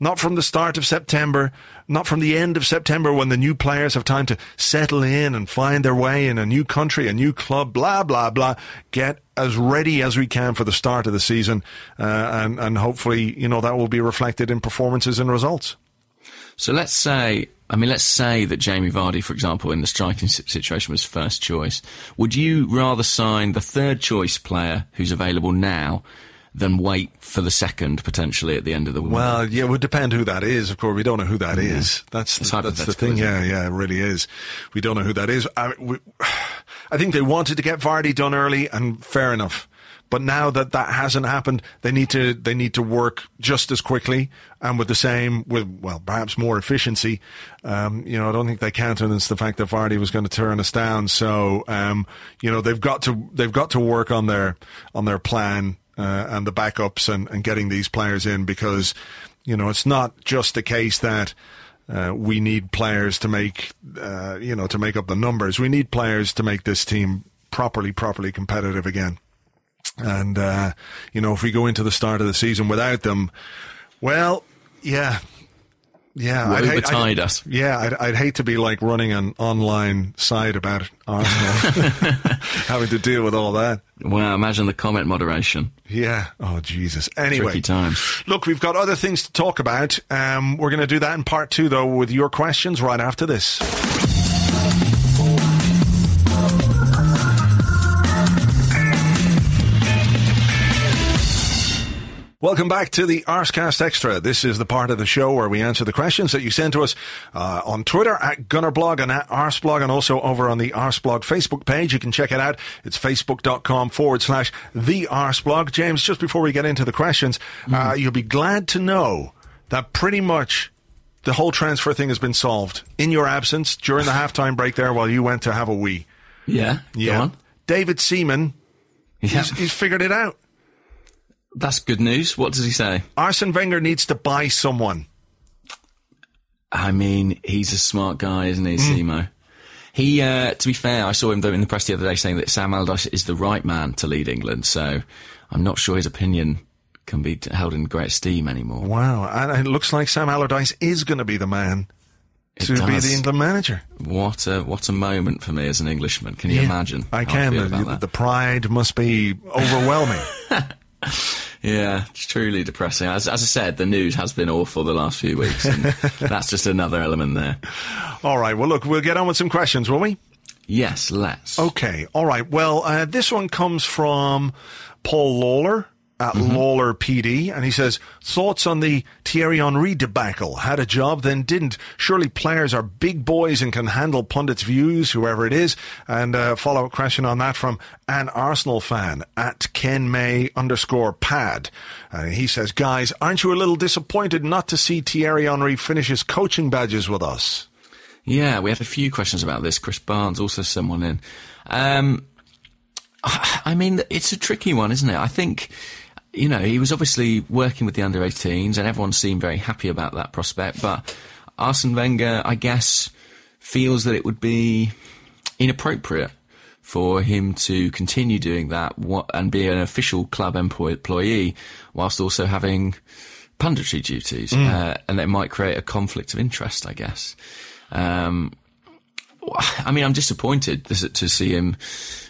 not from the start of September, not from the end of September when the new players have time to settle in and find their way in a new country, a new club, blah, blah, blah. Get as ready as we can for the start of the season. Uh, and, and hopefully, you know, that will be reflected in performances and results. So let's say, I mean, let's say that Jamie Vardy, for example, in the striking situation was first choice. Would you rather sign the third choice player who's available now than wait for the second potentially at the end of the window? Well, yeah, it would depend who that is. Of course, we don't know who that is. That's the, that's the thing. Yeah, yeah, it really is. We don't know who that is. I, we, I think they wanted to get Vardy done early, and fair enough. But now that that hasn't happened, they need to they need to work just as quickly and with the same with well perhaps more efficiency. Um, you know, I don't think they countenanced the fact that Vardy was going to turn us down. So um, you know they've got to they've got to work on their on their plan uh, and the backups and, and getting these players in because you know it's not just the case that. Uh, we need players to make, uh, you know, to make up the numbers. We need players to make this team properly, properly competitive again. And, uh, you know, if we go into the start of the season without them, well, yeah. Yeah, I'd hate, I'd- us. Yeah, I'd, I'd hate to be like running an online site about Arsenal, having to deal with all that. Well, imagine the comment moderation. Yeah. Oh, Jesus. Anyway, Tricky times. look, we've got other things to talk about. Um, we're going to do that in part two, though, with your questions right after this. Welcome back to the Arsecast Extra. This is the part of the show where we answer the questions that you send to us uh, on Twitter at Gunnerblog and at Arseblog and also over on the Arseblog Facebook page. You can check it out. It's facebook.com forward slash the Arseblog. James, just before we get into the questions, uh, you'll be glad to know that pretty much the whole transfer thing has been solved in your absence during the halftime break there while you went to have a wee. Yeah, Yeah. David Seaman, Yeah. he's, he's figured it out. That's good news. What does he say? Arsene Wenger needs to buy someone. I mean, he's a smart guy, isn't he, Hmm. Simo? He, uh, to be fair, I saw him though in the press the other day saying that Sam Allardyce is the right man to lead England. So I'm not sure his opinion can be held in great esteem anymore. Wow, and it looks like Sam Allardyce is going to be the man to be the England manager. What a what a moment for me as an Englishman. Can you imagine? I can. The, the pride must be overwhelming. Yeah, it's truly depressing. As, as I said, the news has been awful the last few weeks, and that's just another element there. All right. Well, look, we'll get on with some questions, will we? Yes, let's. Okay. All right. Well, uh, this one comes from Paul Lawler at Lawler PD, and he says thoughts on the Thierry Henry debacle. Had a job, then didn't. Surely players are big boys and can handle pundits' views, whoever it is. And uh, follow up question on that from an Arsenal fan at Ken May underscore Pad. Uh, he says, guys, aren't you a little disappointed not to see Thierry Henry finish his coaching badges with us? Yeah, we had a few questions about this. Chris Barnes also sent one in. Um, I mean, it's a tricky one, isn't it? I think, you know, he was obviously working with the under 18s and everyone seemed very happy about that prospect. But Arsene Wenger, I guess, feels that it would be inappropriate for him to continue doing that and be an official club employee whilst also having punditry duties. Uh, and that might create a conflict of interest, I guess. Um, I mean, I'm disappointed to to see him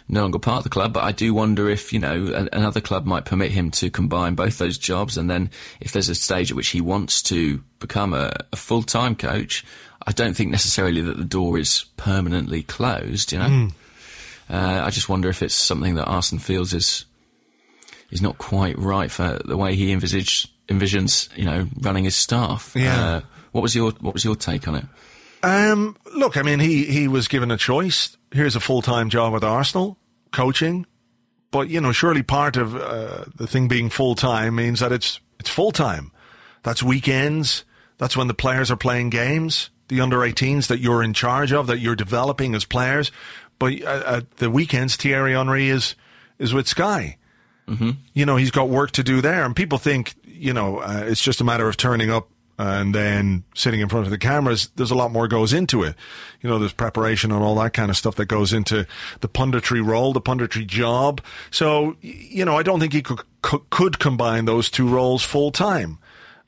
no longer part of the club, but I do wonder if, you know, another club might permit him to combine both those jobs. And then if there's a stage at which he wants to become a, a full time coach, I don't think necessarily that the door is permanently closed, you know? Uh, I just wonder if it's something that Arsene feels is is not quite right for the way he envisaged envisions, you know, running his staff. Yeah. Uh, what was your What was your take on it? Um, look, I mean, he, he was given a choice. Here's a full time job with Arsenal, coaching. But, you know, surely part of uh, the thing being full time means that it's, it's full time. That's weekends. That's when the players are playing games, the under 18s that you're in charge of, that you're developing as players. But uh, at the weekends, Thierry Henry is, is with Sky. Mm-hmm. You know, he's got work to do there. And people think, you know, uh, it's just a matter of turning up and then sitting in front of the cameras, there's a lot more goes into it. You know, there's preparation and all that kind of stuff that goes into the punditry role, the punditry job. So, you know, I don't think he could, could combine those two roles full time.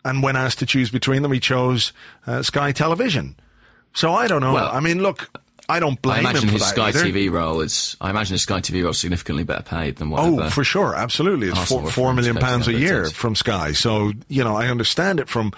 And when asked to choose between them, he chose uh, Sky Television. So I don't know. Well, I mean, look, I don't blame I imagine him for his that Sky either. TV role is. I imagine his Sky TV role is significantly better paid than whatever. Oh, for sure, absolutely. It's Arsenal four, four million pounds a year from Sky. So you know, I understand it from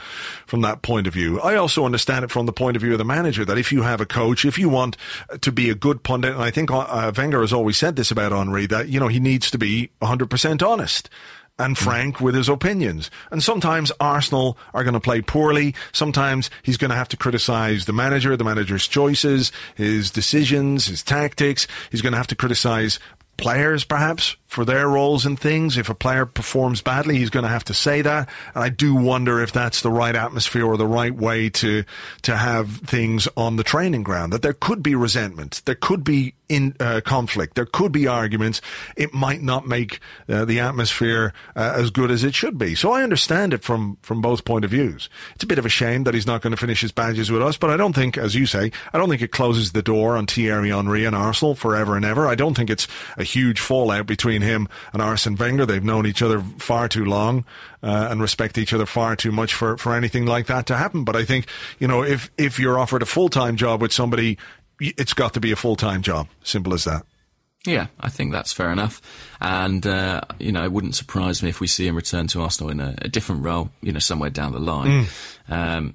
from that point of view. I also understand it from the point of view of the manager. That if you have a coach, if you want to be a good pundit, and I think uh, Wenger has always said this about Henry, that you know he needs to be 100 percent honest and hmm. frank with his opinions. And sometimes Arsenal are going to play poorly. Sometimes he's going to have to criticize the manager, the manager's choices, his decisions, his tactics. He's going to have to criticize players perhaps for their roles and things. If a player performs badly, he's going to have to say that. And I do wonder if that's the right atmosphere or the right way to to have things on the training ground. That there could be resentment, there could be in uh, conflict, there could be arguments. It might not make uh, the atmosphere uh, as good as it should be. So I understand it from from both point of views. It's a bit of a shame that he's not going to finish his badges with us, but I don't think, as you say, I don't think it closes the door on Thierry Henry and Arsenal forever and ever. I don't think it's a huge fallout between him and Arsene Wenger. They've known each other far too long uh, and respect each other far too much for, for anything like that to happen. But I think, you know, if, if you're offered a full time job with somebody, it's got to be a full time job. Simple as that. Yeah, I think that's fair enough. And, uh, you know, it wouldn't surprise me if we see him return to Arsenal in a, a different role, you know, somewhere down the line. Um,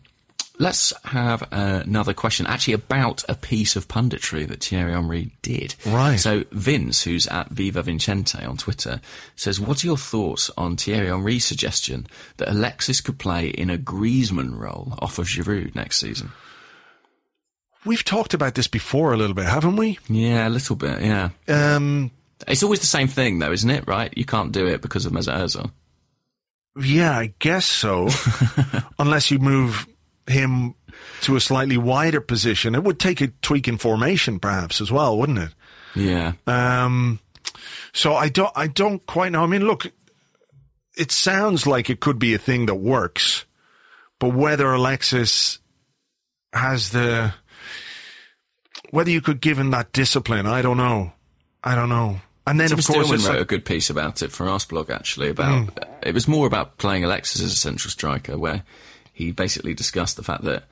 let's have another question, actually about a piece of punditry that Thierry Henry did. Right. So Vince, who's at Viva Vincente on Twitter, says, what are your thoughts on Thierry Henry's suggestion that Alexis could play in a Griezmann role off of Giroud next season? We've talked about this before a little bit, haven't we? Yeah, a little bit, yeah. Um, It's always the same thing, though, isn't it? Right? You can't do it because of Mesut Ozil. yeah, I guess so. Unless you move him to a slightly wider position. It would take a tweak in formation, perhaps, as well, wouldn't it? Yeah. Um, so I don't, I don't quite know. I mean, look, it sounds like it could be a thing that works, but whether Alexis has the, whether you could give him that discipline, I don't know. I don't know. And then, Tim of course, Stillman wrote like- a good piece about it for Arseblog, actually. About it was more about playing Alexis as a central striker, where he basically discussed the fact that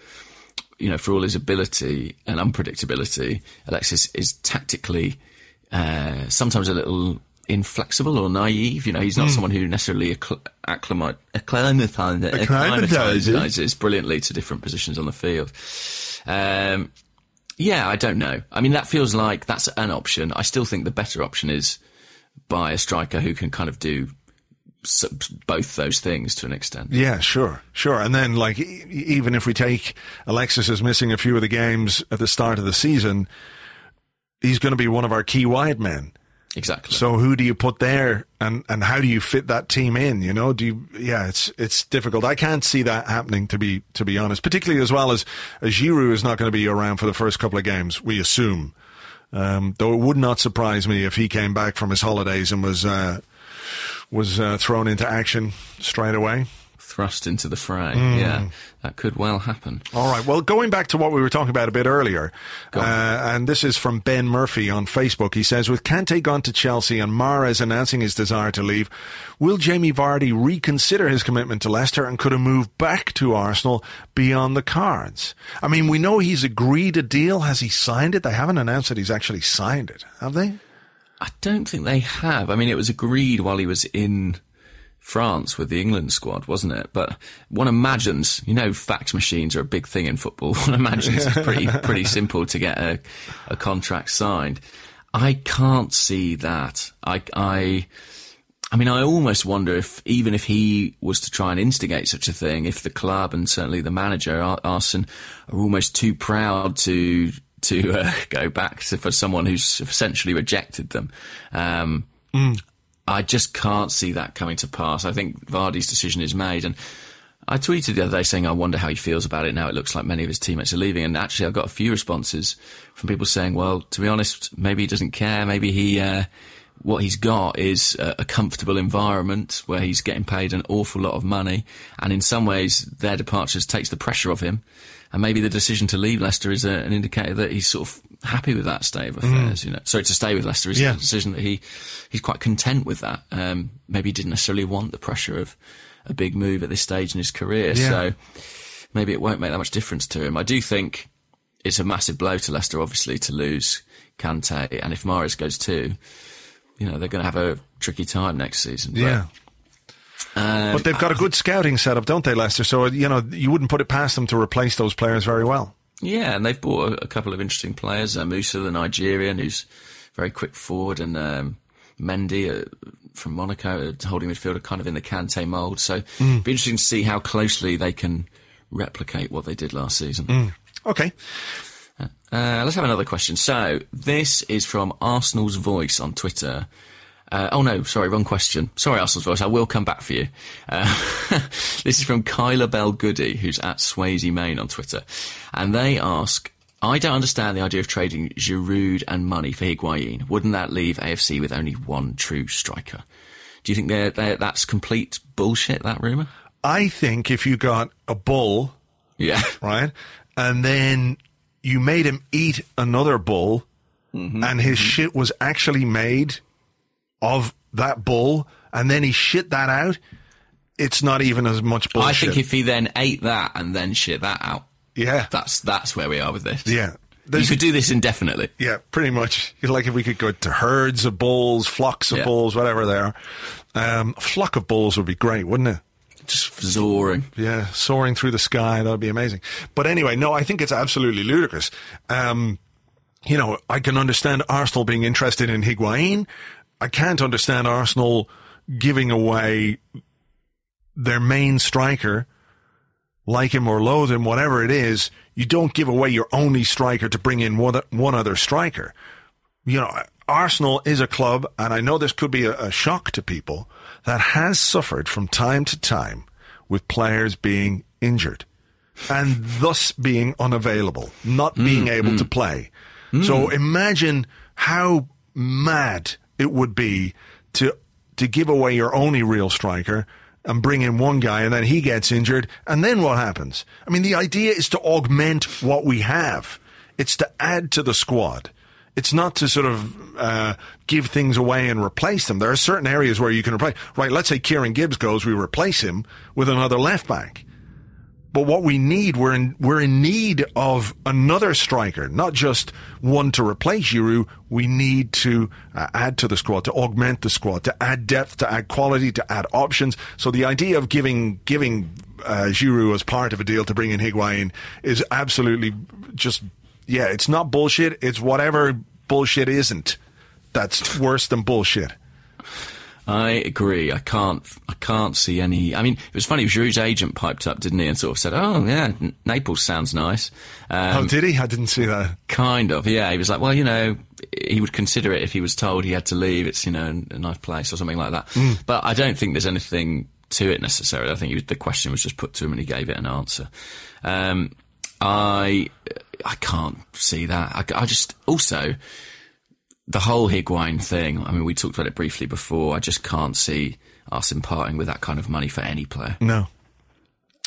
you know, for all his ability and unpredictability, Alexis is tactically uh, sometimes a little inflexible or naive. You know, he's not someone who necessarily accl- acclimate, Acclimatizes. acclimatizes brilliantly to different positions on the field. Um, yeah, I don't know. I mean, that feels like that's an option. I still think the better option is buy a striker who can kind of do both those things to an extent. Yeah, sure, sure. And then, like, even if we take Alexis is missing a few of the games at the start of the season, he's going to be one of our key wide men. Exactly. So who do you put there, and and how do you fit that team in? You know, do you? Yeah, it's it's difficult. I can't see that happening to be to be honest. Particularly as well as as Giroud is not going to be around for the first couple of games. We assume. Um, though it would not surprise me if he came back from his holidays and was uh, was uh, thrown into action straight away. Thrust into the fray. Mm. Yeah, that could well happen. All right. Well, going back to what we were talking about a bit earlier, uh, and this is from Ben Murphy on Facebook. He says, with Kante gone to Chelsea and Mahrez announcing his desire to leave, will Jamie Vardy reconsider his commitment to Leicester and could a move back to Arsenal be on the cards? I mean, we know he's agreed a deal. Has he signed it? They haven't announced that he's actually signed it, have they? I don't think they have. I mean, it was agreed while he was in France with the England squad, wasn't it? But one imagines, you know, fax machines are a big thing in football. One imagines it's pretty pretty simple to get a, a contract signed. I can't see that. I, I, I mean, I almost wonder if even if he was to try and instigate such a thing, if the club and certainly the manager Arsene are almost too proud to to uh, go back to, for someone who's essentially rejected them. Um, mm. I just can't see that coming to pass. I think Vardy's decision is made, and I tweeted the other day saying I wonder how he feels about it now. It looks like many of his teammates are leaving, and actually I got a few responses from people saying, "Well, to be honest, maybe he doesn't care. Maybe he." Uh, what he's got is a, a, comfortable environment where he's getting paid an awful lot of money, and in some ways, their departures takes the pressure off him. And maybe the decision to leave Leicester is a, an indicator that he's sort of happy with that state of affairs. Mm. You know, sorry to stay with Leicester is yeah. a decision that he he's quite content with that. Um, maybe he didn't necessarily want the pressure of a big move at this stage in his career, yeah. so maybe it won't make that much difference to him. I do think it's a massive blow to Leicester, obviously, to lose Kante, and if Mahrez goes too you know, they're going to have a tricky time next season. But, yeah. Um, but they've got a good scouting setup, don't they, Leicester? So, you know, you wouldn't put it past them to replace those players very well. Yeah, and they've bought a, a couple of interesting players. Uh, Musa, the Nigerian, who's very quick forward, and um, Mendy uh, from Monaco, uh, holding midfielder, kind of in the Kante mould. So, mm. be interesting to see how closely they can replicate what they did last season. Mm. Okay. Uh, let's have another question. So, this is from Arsenal's Voice on Twitter. Uh, oh no, sorry, wrong question. Sorry, Arsenal's Voice. I will come back for you. Uh, this is from Kyla Bell Goody, who's at Swayze Main on Twitter. And they ask, I don't understand the idea of trading Giroud and money for Higuain. Wouldn't that leave AFC with only one true striker? Do you think they're, they're, that's complete bullshit, that rumour? I think if you got a bull, yeah, right, and then you made him eat another bull, mm-hmm, and his mm-hmm. shit was actually made of that bull, and then he shit that out. It's not even as much bullshit. I think if he then ate that and then shit that out, yeah, that's that's where we are with this. Yeah. There's, you could do this indefinitely. Yeah, pretty much. Like if we could go to herds of bulls, flocks of yeah. bulls, whatever they are. Um, a flock of bulls would be great, wouldn't it? just soaring. Yeah, soaring through the sky. That would be amazing. But anyway, no, I think it's absolutely ludicrous. Um, you know, I can understand Arsenal being interested in Higuain. I can't understand Arsenal giving away their main striker, like him or loathe him, whatever it is. You don't give away your only striker to bring in one, one other striker. You know, Arsenal is a club, and I know this could be a, a shock to people, that has suffered from time to time with players being injured and thus being unavailable, not mm, being able mm. to play. Mm. So imagine how mad it would be to to give away your only real striker and bring in one guy and then he gets injured and then what happens? I mean the idea is to augment what we have. It's to add to the squad. It's not to sort of uh, give things away and replace them. There are certain areas where you can replace. Right, let's say Kieran Gibbs goes, we replace him with another left back. But what we need, we're in we're in need of another striker, not just one to replace Giroud. We need to uh, add to the squad, to augment the squad, to add depth, to add quality, to add options. So the idea of giving giving uh, Giroud as part of a deal to bring in Higuain is absolutely just yeah, it's not bullshit. It's whatever bullshit isn't. That's worse than bullshit. I agree. I can't. I can't see any. I mean, it was funny. Giroud's agent piped up, didn't he, and sort of said, "Oh yeah, Naples sounds nice." Um, oh, did he? I didn't see that. Kind of. Yeah, he was like, "Well, you know, he would consider it if he was told he had to leave. It's you know a nice place or something like that." Mm. But I don't think there's anything to it necessarily. I think was, the question was just put to him and he gave it an answer. Um, I I can't see that. I, I just also the whole Higuain thing. I mean, we talked about it briefly before. I just can't see us imparting with that kind of money for any player. No.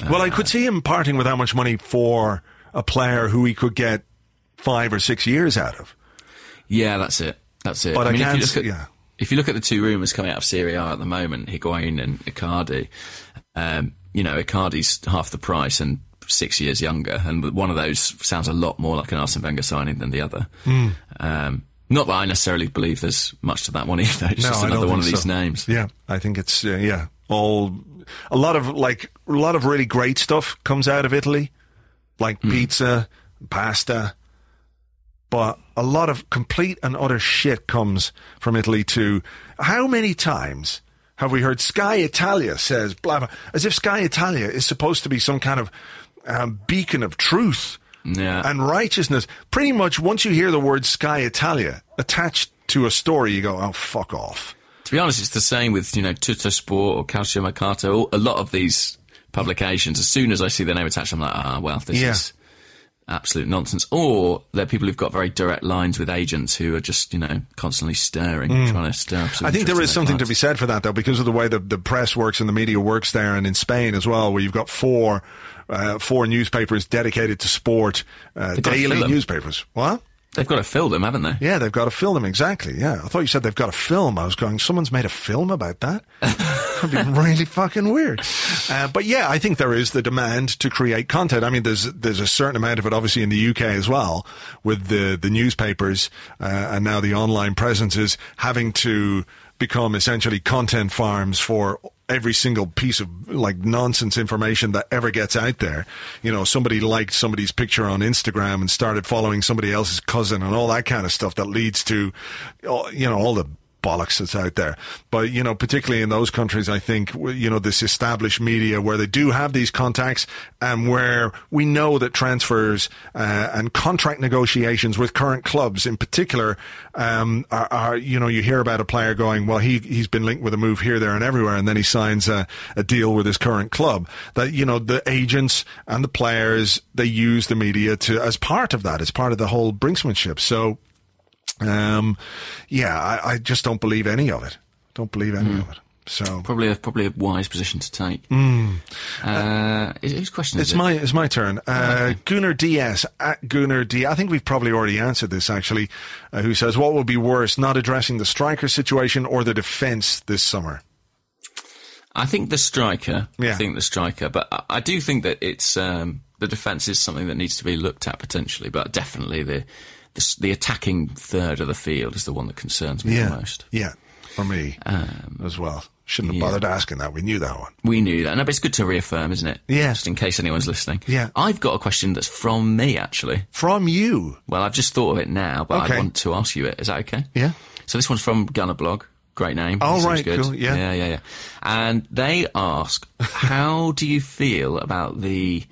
Uh, well, I could see him parting with that much money for a player who he could get five or six years out of. Yeah, that's it. That's it. But I, mean, I can't. If you, look at, yeah. if you look at the two rumours coming out of Serie A at the moment, Higuain and Icardi, um, you know, Icardi's half the price and six years younger, and one of those sounds a lot more like an Arsene Wenger signing than the other. Mm. Um, not that I necessarily believe there's much to that one either. It's no, just another one of these so. names. Yeah, I think it's uh, yeah all a lot of like a lot of really great stuff comes out of Italy, like mm. pizza, pasta, but a lot of complete and utter shit comes from Italy too. How many times have we heard Sky Italia says blah blah, as if Sky Italia is supposed to be some kind of um, beacon of truth Yeah. and righteousness? Pretty much, once you hear the word Sky Italia attached to a story, you go, "Oh, fuck off." To be honest, it's the same with, you know, Tutto Sport or Calcio Mercato. A lot of these publications, as soon as I see their name attached, I'm like, ah, well, this Yeah. is absolute nonsense. Or they're people who've got very direct lines with agents who are just, you know, constantly stirring, trying to stir up Mm. I think there is interest in is their something to be said for that, though, because of the way the, the press works and the media works there, and in Spain as well, where you've got four uh, four newspapers dedicated to sport, uh, daily newspapers. What? They've got to fill them, haven't they? Yeah, they've got to fill them exactly. Yeah, I thought you said they've got a film. I was going, someone's made a film about that. That'd be really fucking weird. Uh, but yeah, I think there is the demand to create content. I mean, there's there's a certain amount of it, obviously, in the UK as well, with the the newspapers uh, and now the online presences having to become essentially content farms for every single piece of like nonsense information that ever gets out there. You know, somebody liked somebody's picture on Instagram and started following somebody else's cousin and all that kind of stuff that leads to, uh, you know, all the bollocks that's out there. But, you know, particularly in those countries, I think, you know, this established media where they do have these contacts and where we know that transfers uh, and contract negotiations with current clubs in particular um, are, are, you know, you hear about a player going, well, he, he's been linked with a move here, there and everywhere. And then he signs a, a deal with his current club that, you know, the agents and the players, they use the media to, as part of that, as part of the whole brinksmanship. So, um, yeah, I, I just don't believe any of it. Don't believe any of it. So Probably a, probably a wise position to take. Uh, is- whose question is it's it? my it's my turn. Uh, Gunnar DS at Gunnar D. I think we've probably already answered this actually. Uh, who says what will be worse, not addressing the striker situation or the defence this summer? I think the striker. Yeah. I think the striker, but I, I do think that it's um, the defence is something that needs to be looked at potentially, but definitely the, the the attacking third of the field is the one that concerns me the most. yeah, for me as well. Shouldn't have yeah. bothered asking that. We knew that one. We knew that, no, but it's good to reaffirm, isn't it? Yeah. Just in case anyone's listening. Yeah. I've got a question that's from me actually. From you, Well, I've just thought of it now, but Okay. I want to ask you it. Is that okay? Yeah. So this one's from Gunner Blog. Great name. Oh, Seems right, good. cool, yeah. Yeah, yeah, yeah. And they ask, how do you feel about the,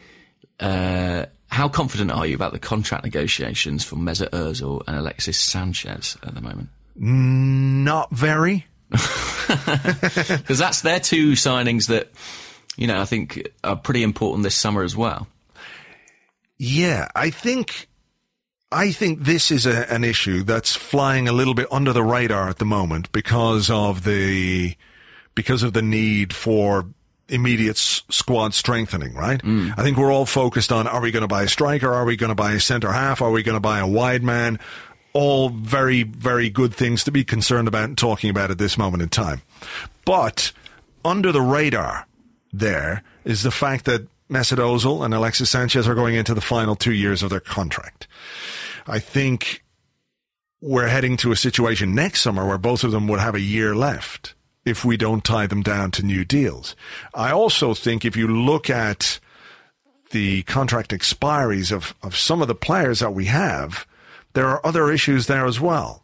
uh, how confident are you about the contract negotiations for Mesut Ozil and Alexis Sanchez at the moment? Mm, not very. Because that's their two signings that, you know, I think are pretty important this summer as well. Yeah, I think I think this is a, an issue that's flying a little bit under the radar at the moment because of the because of the need for immediate s- squad strengthening, right? Mm. I think we're all focused on are we going to buy a striker? Are we going to buy a centre half? Are we going to buy a wide man? All very, very good things to be concerned about and talking about at this moment in time. But under the radar there is the fact that Mesut Ozil and Alexis Sanchez are going into the final two years of their contract. I think we're heading to a situation next summer where both of them would have a year left if we don't tie them down to new deals. I also think if you look at the contract expiries of, of some of the players that we have, there are other issues there as well.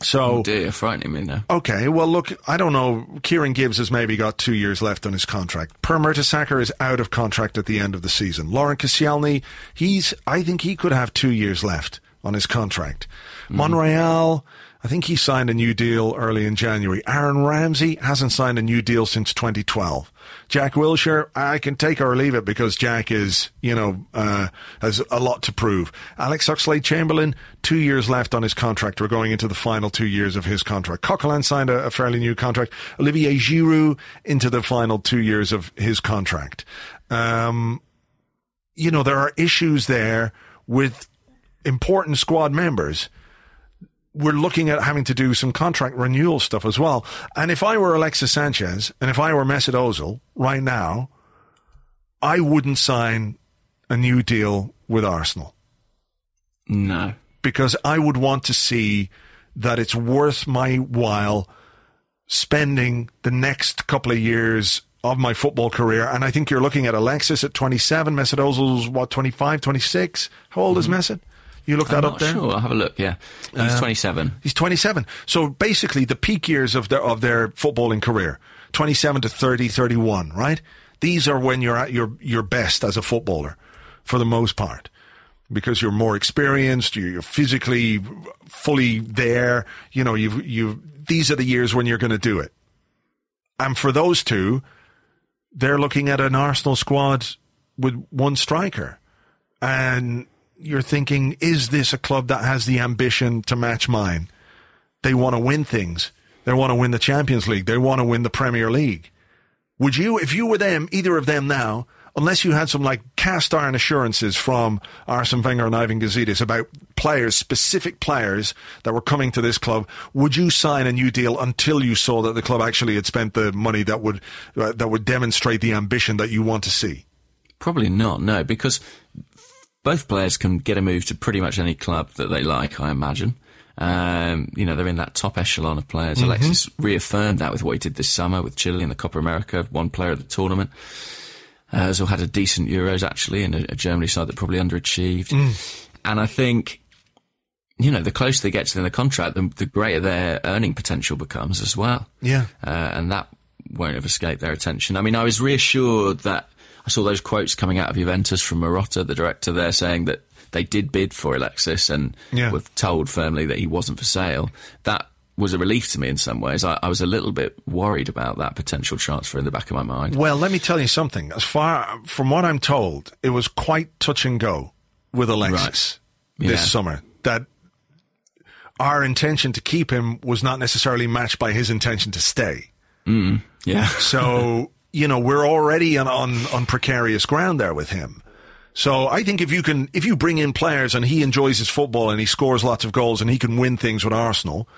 So oh, Dear, you're frightening me now. Okay, well, look, I don't know. Kieran Gibbs has maybe got two years left on his contract. Per Mertesacker is out of contract at the end of the season. Laurent Koscielny, he's, I think he could have two years left on his contract. Mm-hmm. Monreal, I think he signed a new deal early in January. Aaron Ramsey hasn't signed a new deal since 2012. Jack Wilshere, I can take or leave it because Jack is, you know, uh, has a lot to prove. Alex Oxlade Chamberlain, two years left on his contract. We're going into the final two years of his contract. Coquelin signed a, a fairly new contract. Olivier Giroud into the final two years of his contract. Um, you know, there are issues there with important squad members we're looking at having to do some contract renewal stuff as well. And if I were Alexis Sanchez and if I were Mesut Ozil right now, I wouldn't sign a new deal with Arsenal No. because I would want to see that it's worth my while spending the next couple of years of my football career. And I think you're looking at Alexis at 27, Mesut Ozil's what, 25, 26? How old is mm-hmm. Mesut? You look that up there. Sure, I'll have a look. Yeah, he's um, 27. He's 27. So basically, the peak years of their of their footballing career, 27 to 30, 31, right? These are when you're at your your best as a footballer, for the most part, because you're more experienced, you're, you're physically fully there. You know, you you these are the years when you're going to do it. And for those two, they're looking at an Arsenal squad with one striker, and you're thinking, is this a club that has the ambition to match mine? They want to win things. They want to win the Champions League. They want to win the Premier League. Would you, if you were them, either of them now, unless you had some like cast iron assurances from Arsene Wenger and Ivan Gazidis about players, specific players that were coming to this club, would you sign a new deal until you saw that the club actually had spent the money that would uh, that would demonstrate the ambition that you want to see? Probably not, no, because both players can get a move to pretty much any club that they like, I imagine. Um, you know, they're in that top echelon of players. Alexis reaffirmed that with what he did this summer with Chile in the Copa America, one player at the tournament. Uh, has had a decent Euros actually, in a, a Germany side that probably underachieved. And I think, you know, the closer they get to the the contract, the, the greater their earning potential becomes as well. Yeah. Uh, and that won't have escaped their attention. I mean, I was reassured that I saw those quotes coming out of Juventus from Marotta, the director there, saying that they did bid for Alexis and Yeah. were told firmly that he wasn't for sale. That was a relief to me in some ways. I, I was a little bit worried about that potential transfer in the back of my mind. Well, let me tell you something. As far from what I'm told, it was quite touch and go with Alexis Right. this Yeah. summer. That our intention to keep him was not necessarily matched by his intention to stay. Mm-hmm. Yeah. So you know we're already on, on on precarious ground there with him. So I think if you can if you bring in players and he enjoys his football and he scores lots of goals and he can win things with Arsenal,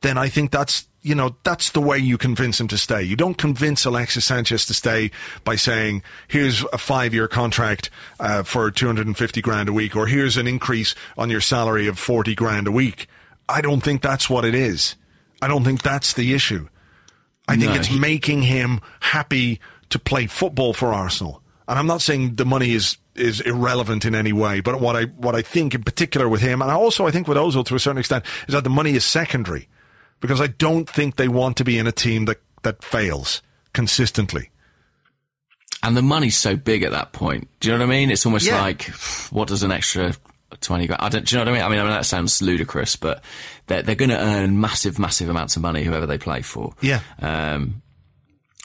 then I think that's you know that's the way you convince him to stay. You don't convince Alexis Sanchez to stay by saying here's a five year contract uh, for 250 grand a week or here's an increase on your salary of 40 grand a week. I don't think that's what it is. I don't think that's the issue. I think No, it's he- making him happy to play football for Arsenal. And I'm not saying the money is is irrelevant in any way, but what I what I think in particular with him, and I also I think with Ozil to a certain extent, is that the money is secondary, because I don't think they want to be in a team that that fails consistently. And the money's so big at that point. Do you know what I mean? It's almost Yeah. like, what does an extra 20 grand? I don't, do you know what I mean? I mean, I mean that sounds ludicrous, but they're, they're going to earn massive, massive amounts of money, whoever they play for. Yeah. Um,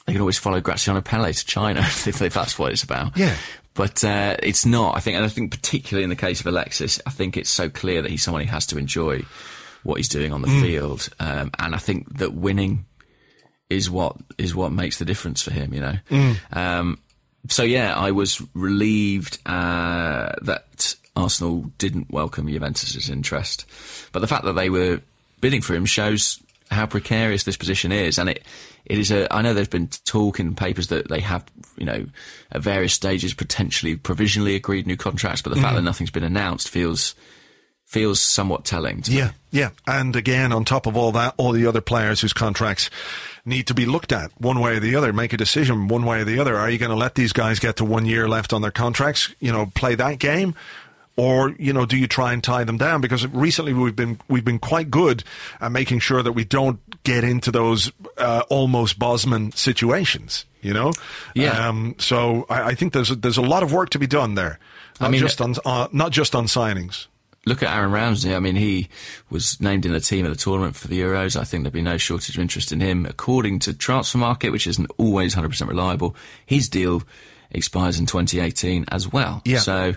they can always follow Graziano Pelle to China if, if that's what it's about. Yeah. But uh, it's not. I think, and I think particularly in the case of Alexis, I think it's so clear that he's someone who has to enjoy what he's doing on the Mm. field, um, and I think that winning is what is what makes the difference for him. You know. Mm. Um, so yeah, I was relieved uh, that Arsenal didn't welcome Juventus's interest, but the fact that they were bidding for him shows how precarious this position is, and it it is a. I know there's been talk in papers that they have, you know, at various stages potentially provisionally agreed new contracts, but the Mm-hmm. fact that nothing's been announced feels feels somewhat telling. To me. Yeah, yeah. And again, on top of all that, all the other players whose contracts need to be looked at one way or the other, make a decision one way or the other. Are you going to let these guys get to one year left on their contracts, you know, play that game? Or, you know, do you try and tie them down? Because recently we've been, we've been quite good at making sure that we don't get into those, uh, almost Bosman situations, you know? Yeah. Um, so I, I think there's a, there's a lot of work to be done there. Not mean, just on, uh, not just on signings. look at Aaron Ramsey. I mean, he was named in the team of the tournament for the Euros. I think there'd be no shortage of interest in him. According to Transfermarkt, which isn't always 100% reliable, his deal expires in 2018 as well. Yeah. So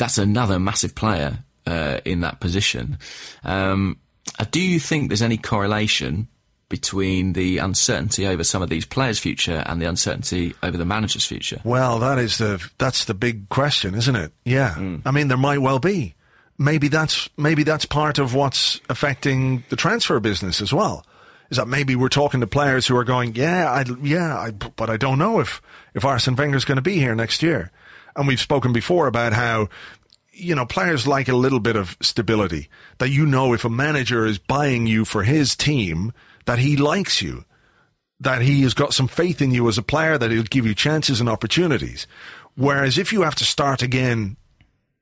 that's another massive player uh, in that position. Um, uh, do you think there's any correlation between the uncertainty over some of these players' future and the uncertainty over the manager's future? Well, that is the that's the big question, isn't it? Yeah. Mm. I mean, there might well be. Maybe that's maybe that's part of what's affecting the transfer business as well. Is that maybe we're talking to players who are going, yeah, I, yeah, I, but I don't know if if Arsene Wenger's going to be here next year. And we've spoken before about how you know, players like a little bit of stability. That you know if a manager is buying you for his team, that he likes you, that he has got some faith in you as a player, that he'll give you chances and opportunities. Whereas if you have to start again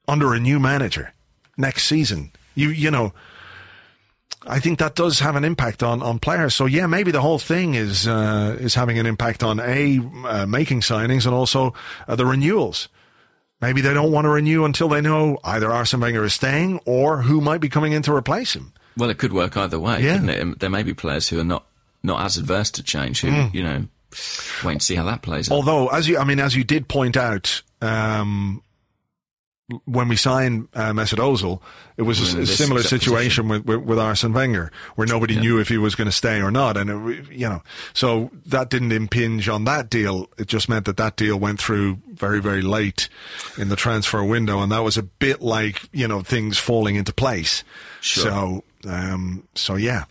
under a new manager, next season. You you know, I think that does have an impact on, on players. So yeah, maybe the whole thing is uh, is having an impact on a uh, making signings and also uh, the renewals. Maybe they don't want to renew until they know either Arsene Wenger is staying or who might be coming in to replace him. Well, it could work either way, Yeah. couldn't it? There may be players who are not not as adverse to change, who you know, wait and see how that plays out. Although, as you, I mean, as you did point out, um, when we signed uh, Mesut Ozil, it was a, a similar situation with, with, with Arsene Wenger, where nobody knew if he was going to stay or not, and it, you know, so that didn't impinge on that deal. It just meant that that deal went through very, very late in the transfer window, and that was a bit like you know things falling into place. Sure. So, um, so yeah.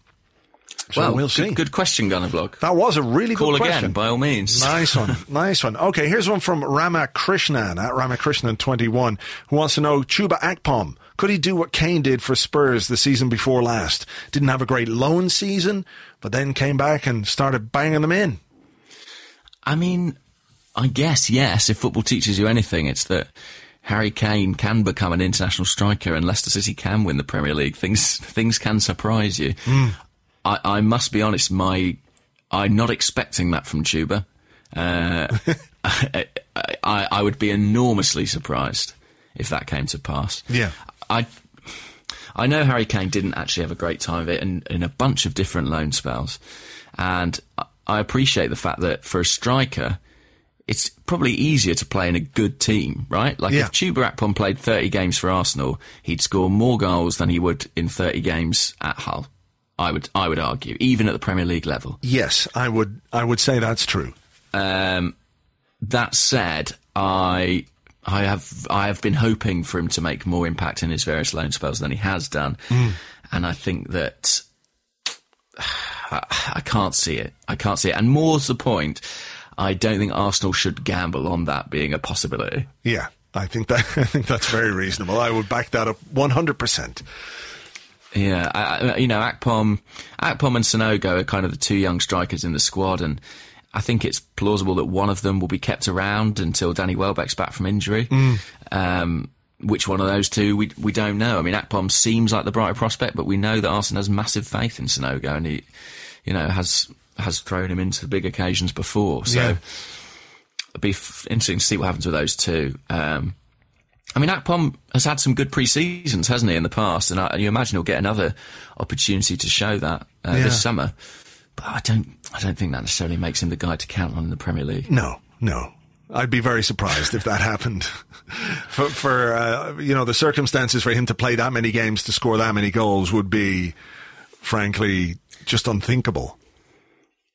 So well, we'll see. Good question, Gunner Blog. That was a really Call good again, by all means. Nice one. nice one. Okay, here's one from Ramakrishnan at Ramakrishnan21 who wants to know Chuba Akpom. Could he do what Kane did for Spurs the season before last? Didn't have a great loan season, but then came back and started banging them in. I mean, I guess yes. If football teaches you anything, it's that Harry Kane can become an international striker, and Leicester City can win the Premier League. Things things can surprise you. Hmm. I, I must be honest. My I'm not expecting that from Chuba. Uh, I, I, I would be enormously surprised if that came to pass. Yeah. I I know Harry Kane didn't actually have a great time of it in, in a bunch of different loan spells. And I- appreciate the fact that for a striker, it's probably easier to play in a good team, right? Like Yeah. if Chuba Akpom played 30 games for Arsenal, he'd score more goals than he would in 30 games at Hull. I would, I would argue, even at the Premier League level. Yes, I would I would say that's true. Um, that said, I I have I have been hoping for him to make more impact in his various loan spells than he has done, and I think that I, I can't see it. I can't see it, and more's the point. I don't think Arsenal should gamble on that being a possibility. Yeah. I think that I think that's very reasonable. I would back that up 100%. Yeah, I, you know, Akpom, Akpom and Sanogo are kind of the two young strikers in the squad, and I think it's plausible that one of them will be kept around until Danny Welbeck's back from injury. Um, which one of those two, we we don't know. I mean, Akpom seems like the brighter prospect, but we know that Arsenal has massive faith in Sanogo, and he, you know, has has thrown him into big occasions before. So Yeah. it'd be f- interesting to see what happens with those two. Um, I mean, Akpom has had some good pre-seasons, hasn't he, in the past? And, I, and you imagine he'll get another opportunity to show that uh, Yeah. this summer. But I don't, I don't think that necessarily makes him the guy to count on in the Premier League. No, no. I'd be very surprised if that happened. for, for uh, you know, the circumstances for him to play that many games to score that many goals would be, frankly, just unthinkable.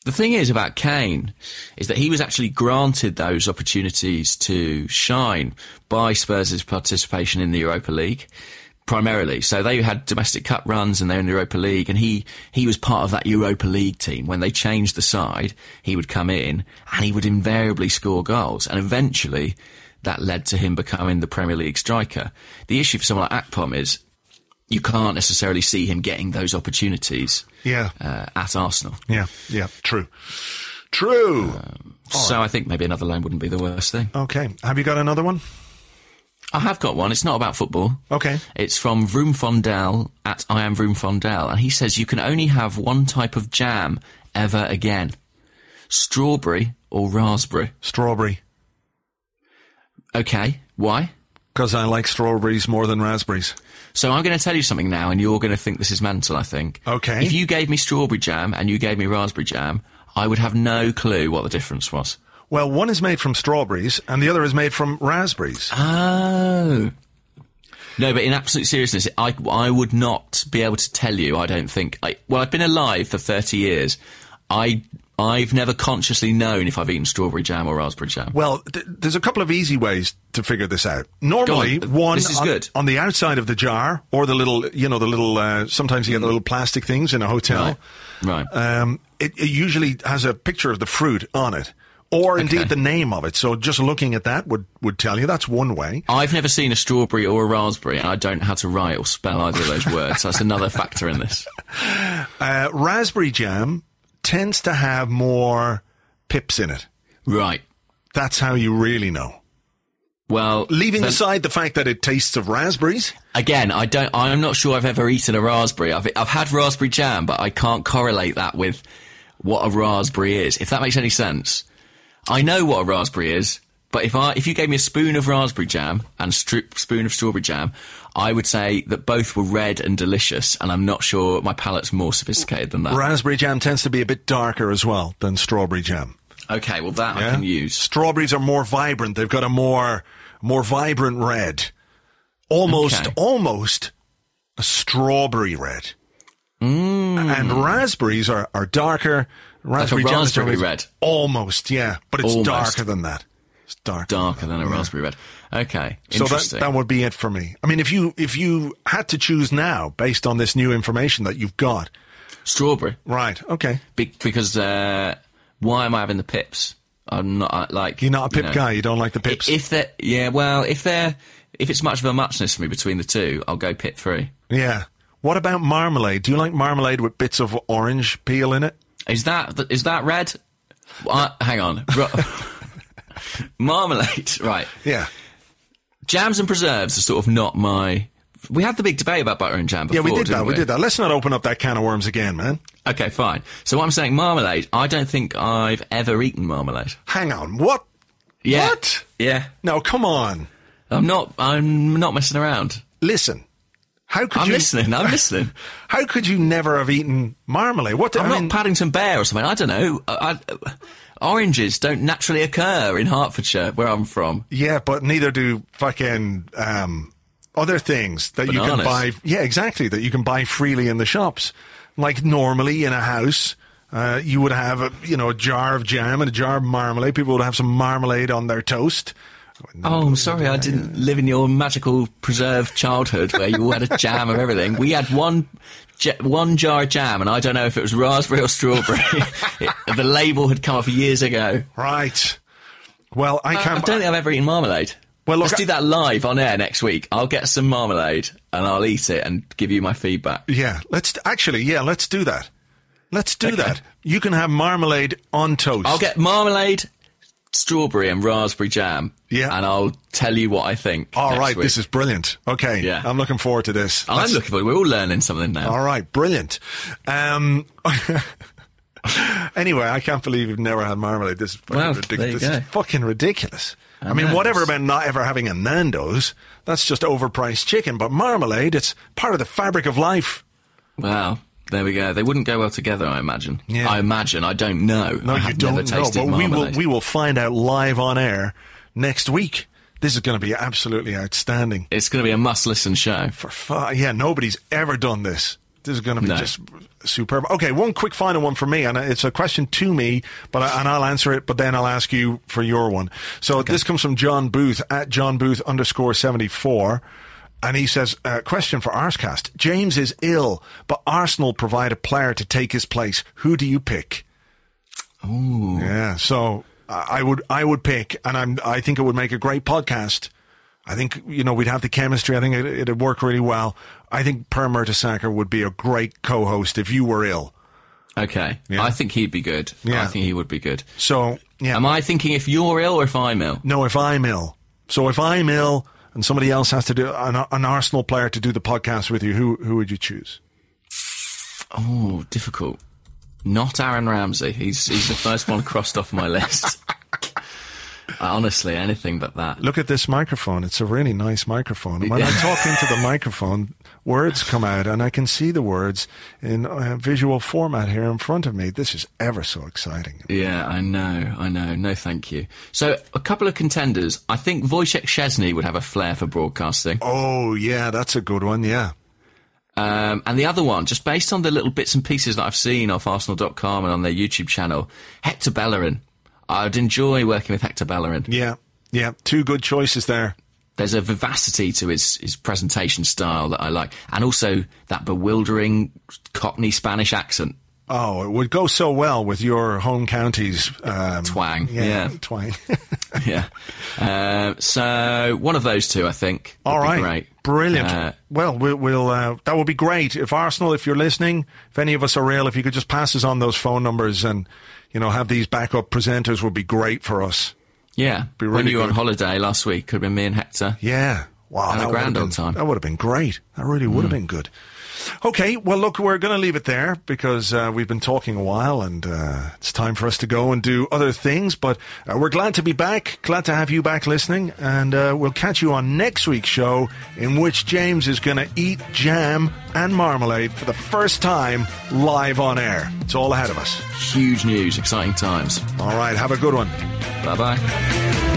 The thing is about Kane is that he was actually granted those opportunities to shine by Spurs' participation in the Europa League. Primarily, so they had domestic cup runs and they're in the Europa League, and he he was part of that Europa League team. When they changed the side, he would come in and he would invariably score goals, and eventually that led to him becoming the Premier League striker. The issue for someone like Akpom is you can't necessarily see him getting those opportunities Yeah, uh, at Arsenal. yeah, yeah. True, true. So I think maybe another loan wouldn't be the worst thing. okay, have you got another one? I have got one. It's not about football. Okay. It's from Vroom Fondell at I am Vroom Fondell, and he says you can only have one type of jam ever again: strawberry or raspberry. Strawberry, Okay, why? because I like strawberries more than raspberries. So I'm going to tell you something now, and you're going to think this is mental. I think. Okay. If you gave me strawberry jam and you gave me raspberry jam, I would have no clue what the difference was. Well, one is made from strawberries and the other is made from raspberries. Oh. No, but in absolute seriousness, I, I would not be able to tell you, I don't think. I, well, I've been alive for 30 years. I, I've never consciously known if I've eaten strawberry jam or raspberry jam. Well, th- there's a couple of easy ways to figure this out. Normally, on. one This is on, good. on the outside of the jar, or the little, you know, the little. Uh, sometimes you get the little plastic things in a hotel. Right. Um, it, it usually has a picture of the fruit on it, or indeed the name of it. So just looking at that would would tell you. That's one way. I've never seen a strawberry or a raspberry, and I don't know how to write or spell either of those words. That's another factor in this. Uh, raspberry jam tends to have more pips in it. Right. That's how you really know. Well, Leaving then- aside the fact that it tastes of raspberries. Again, I don't. I'm not sure I've ever eaten a raspberry. I've I've had raspberry jam, but I can't correlate that with what a raspberry is. If that makes any sense, I know what a raspberry is, but if I if you gave me a spoon of raspberry jam and a stri- spoon of strawberry jam, I would say that both were red and delicious. And I'm not sure my palate's more sophisticated than that. Raspberry jam tends to be a bit darker as well than strawberry jam. Okay, well that I can use. Strawberries are more vibrant. They've got a more more vibrant red. Almost Okay. almost a strawberry red. Mm. And raspberries are, are darker. Raspberry jam is raspberry always- red. Almost, yeah. But it's Almost. darker than that. It's darker. Darker than a raspberry red. Okay, So that, that would be it for me. I mean, if you if you had to choose now based on this new information that you've got, Strawberry. right? Okay, Be- because uh, why am I having the pips? I'm not like you're not a pip you know, guy. You don't like the pips. If they're yeah, well, if they're if it's much of a muchness for me between the two, I'll go pip free. yeah. What about marmalade? Do you like marmalade with bits of orange peel in it? Is that is that red? Uh, hang on, marmalade, right? Yeah. Jams and preserves are sort of not my. We had the big debate about butter and jam before. Yeah, we did that. didn't We did that. Let's not open up that can of worms again, man. Okay, fine. So what I'm saying, marmalade. I don't think I've ever eaten marmalade. Hang on. What? Yeah. What? Yeah. No, come on. I'm not. I'm not messing around. Listen. How could I'm you? listening. I'm listening. How could you never have eaten marmalade? What? I'm I not Paddington Bear or something. I don't know. I, I, oranges don't naturally occur in Hertfordshire, where I'm from. yeah, but neither do fucking um, other things that you can buy. Yeah, exactly. That you can buy freely in the shops. Like normally in a house, uh, you would have a you know a jar of jam and a jar of marmalade. People would have some marmalade on their toast. Oh, I'm sorry, I didn't live in your magical preserved childhood where you all had a jam of everything. We had one. J- One jar of jam, and I don't know if it was raspberry or strawberry. It- the label had come off years ago. Right. Well, I uh, I, I don't think I've ever eaten marmalade. Well, look, let's do that live on air next week. I'll get some marmalade and I'll eat it and give you my feedback. Yeah, let's actually. Yeah, let's do that. Let's do Okay. that. You can have marmalade on toast. I'll get marmalade, strawberry, and raspberry jam. Yeah. and I'll tell you what I think. All right, week. this is brilliant. Okay, Yeah. I'm looking forward to this. I'm Let's- looking for. We're all learning something now. All right, brilliant. Um, anyway, I can't believe you've never had marmalade. This is fucking ridiculous. This is fucking ridiculous. I, mean, know. whatever about not ever having a Nando's, that's just overpriced chicken. But marmalade, it's part of the fabric of life. Wow. There we go. They wouldn't go well together, I imagine. Yeah. I imagine. I don't know. No, I you don't know, but we will we will find out live on air next week. This is going to be absolutely outstanding. It's going to be a must-listen show. For fu- yeah, nobody's ever done this. This is going to be No. just superb. Okay, one quick final one for me, and it's a question to me, but I, and I'll answer it, but then I'll ask you for your one. So this comes from John Booth at John Booth underscore seventy four. And he says, uh, question for Arsecast. James is ill, but Arsenal provide a player to take his place. Who do you pick? Ooh. Yeah, so I I would I would pick, and I'm I think it would make a great podcast. I think you know we'd have the chemistry. I think it, it'd work really well. I think Per Mertesacker would be a great co-host if you were ill. Okay. Yeah. I think he'd be good. Yeah. I think he would be good. So yeah, Am I thinking if you're ill or if I'm ill? no, if I'm ill, so if I'm ill and somebody else has to do an, an Arsenal player to do the podcast with you, who who would you choose? Oh, difficult. Not Aaron Ramsey. He's he's the first one crossed off my list. Honestly, anything but that. Look at this microphone. It's a really nice microphone. And when I talk into the microphone, words come out, and I can see the words in visual format here in front of me. This is ever so exciting. Yeah, I know, I know. No, thank you. So, a couple of contenders. I think Wojciech Szczesny would have a flair for broadcasting. Oh, yeah, that's a good one. Yeah. Um, and the other one, just based on the little bits and pieces that I've seen off Arsenal.com and on their YouTube channel, Hector Bellerin. I'd enjoy working with Hector Bellerin. Yeah. Yeah. Two good choices there. There's a vivacity to his, his presentation style that I like. And also that bewildering Cockney Spanish accent. Oh, it would go so well with your home county's um, Twang, Yeah, yeah. twang. yeah. Uh, so, one of those two, I think. would All be Great. brilliant. Uh, well, we'll, we'll uh, that would be great if Arsenal, if you're listening, if any of us are ill, if you could just pass us on those phone numbers and you know have these backup presenters would be great for us. Yeah. Be when you were on holiday last week, could have been me and Hector. Yeah. Wow. A that would grand have old time. That would have been great. That really would have hmm. been good. Okay, well, look, we're going to leave it there because uh, we've been talking a while and uh, it's time for us to go and do other things. But uh, we're glad to be back, glad to have you back listening, and uh, we'll catch you on next week's show in which James is going to eat jam and marmalade for the first time live on air. It's all ahead of us. Huge news, exciting times. All right, have a good one. Bye bye.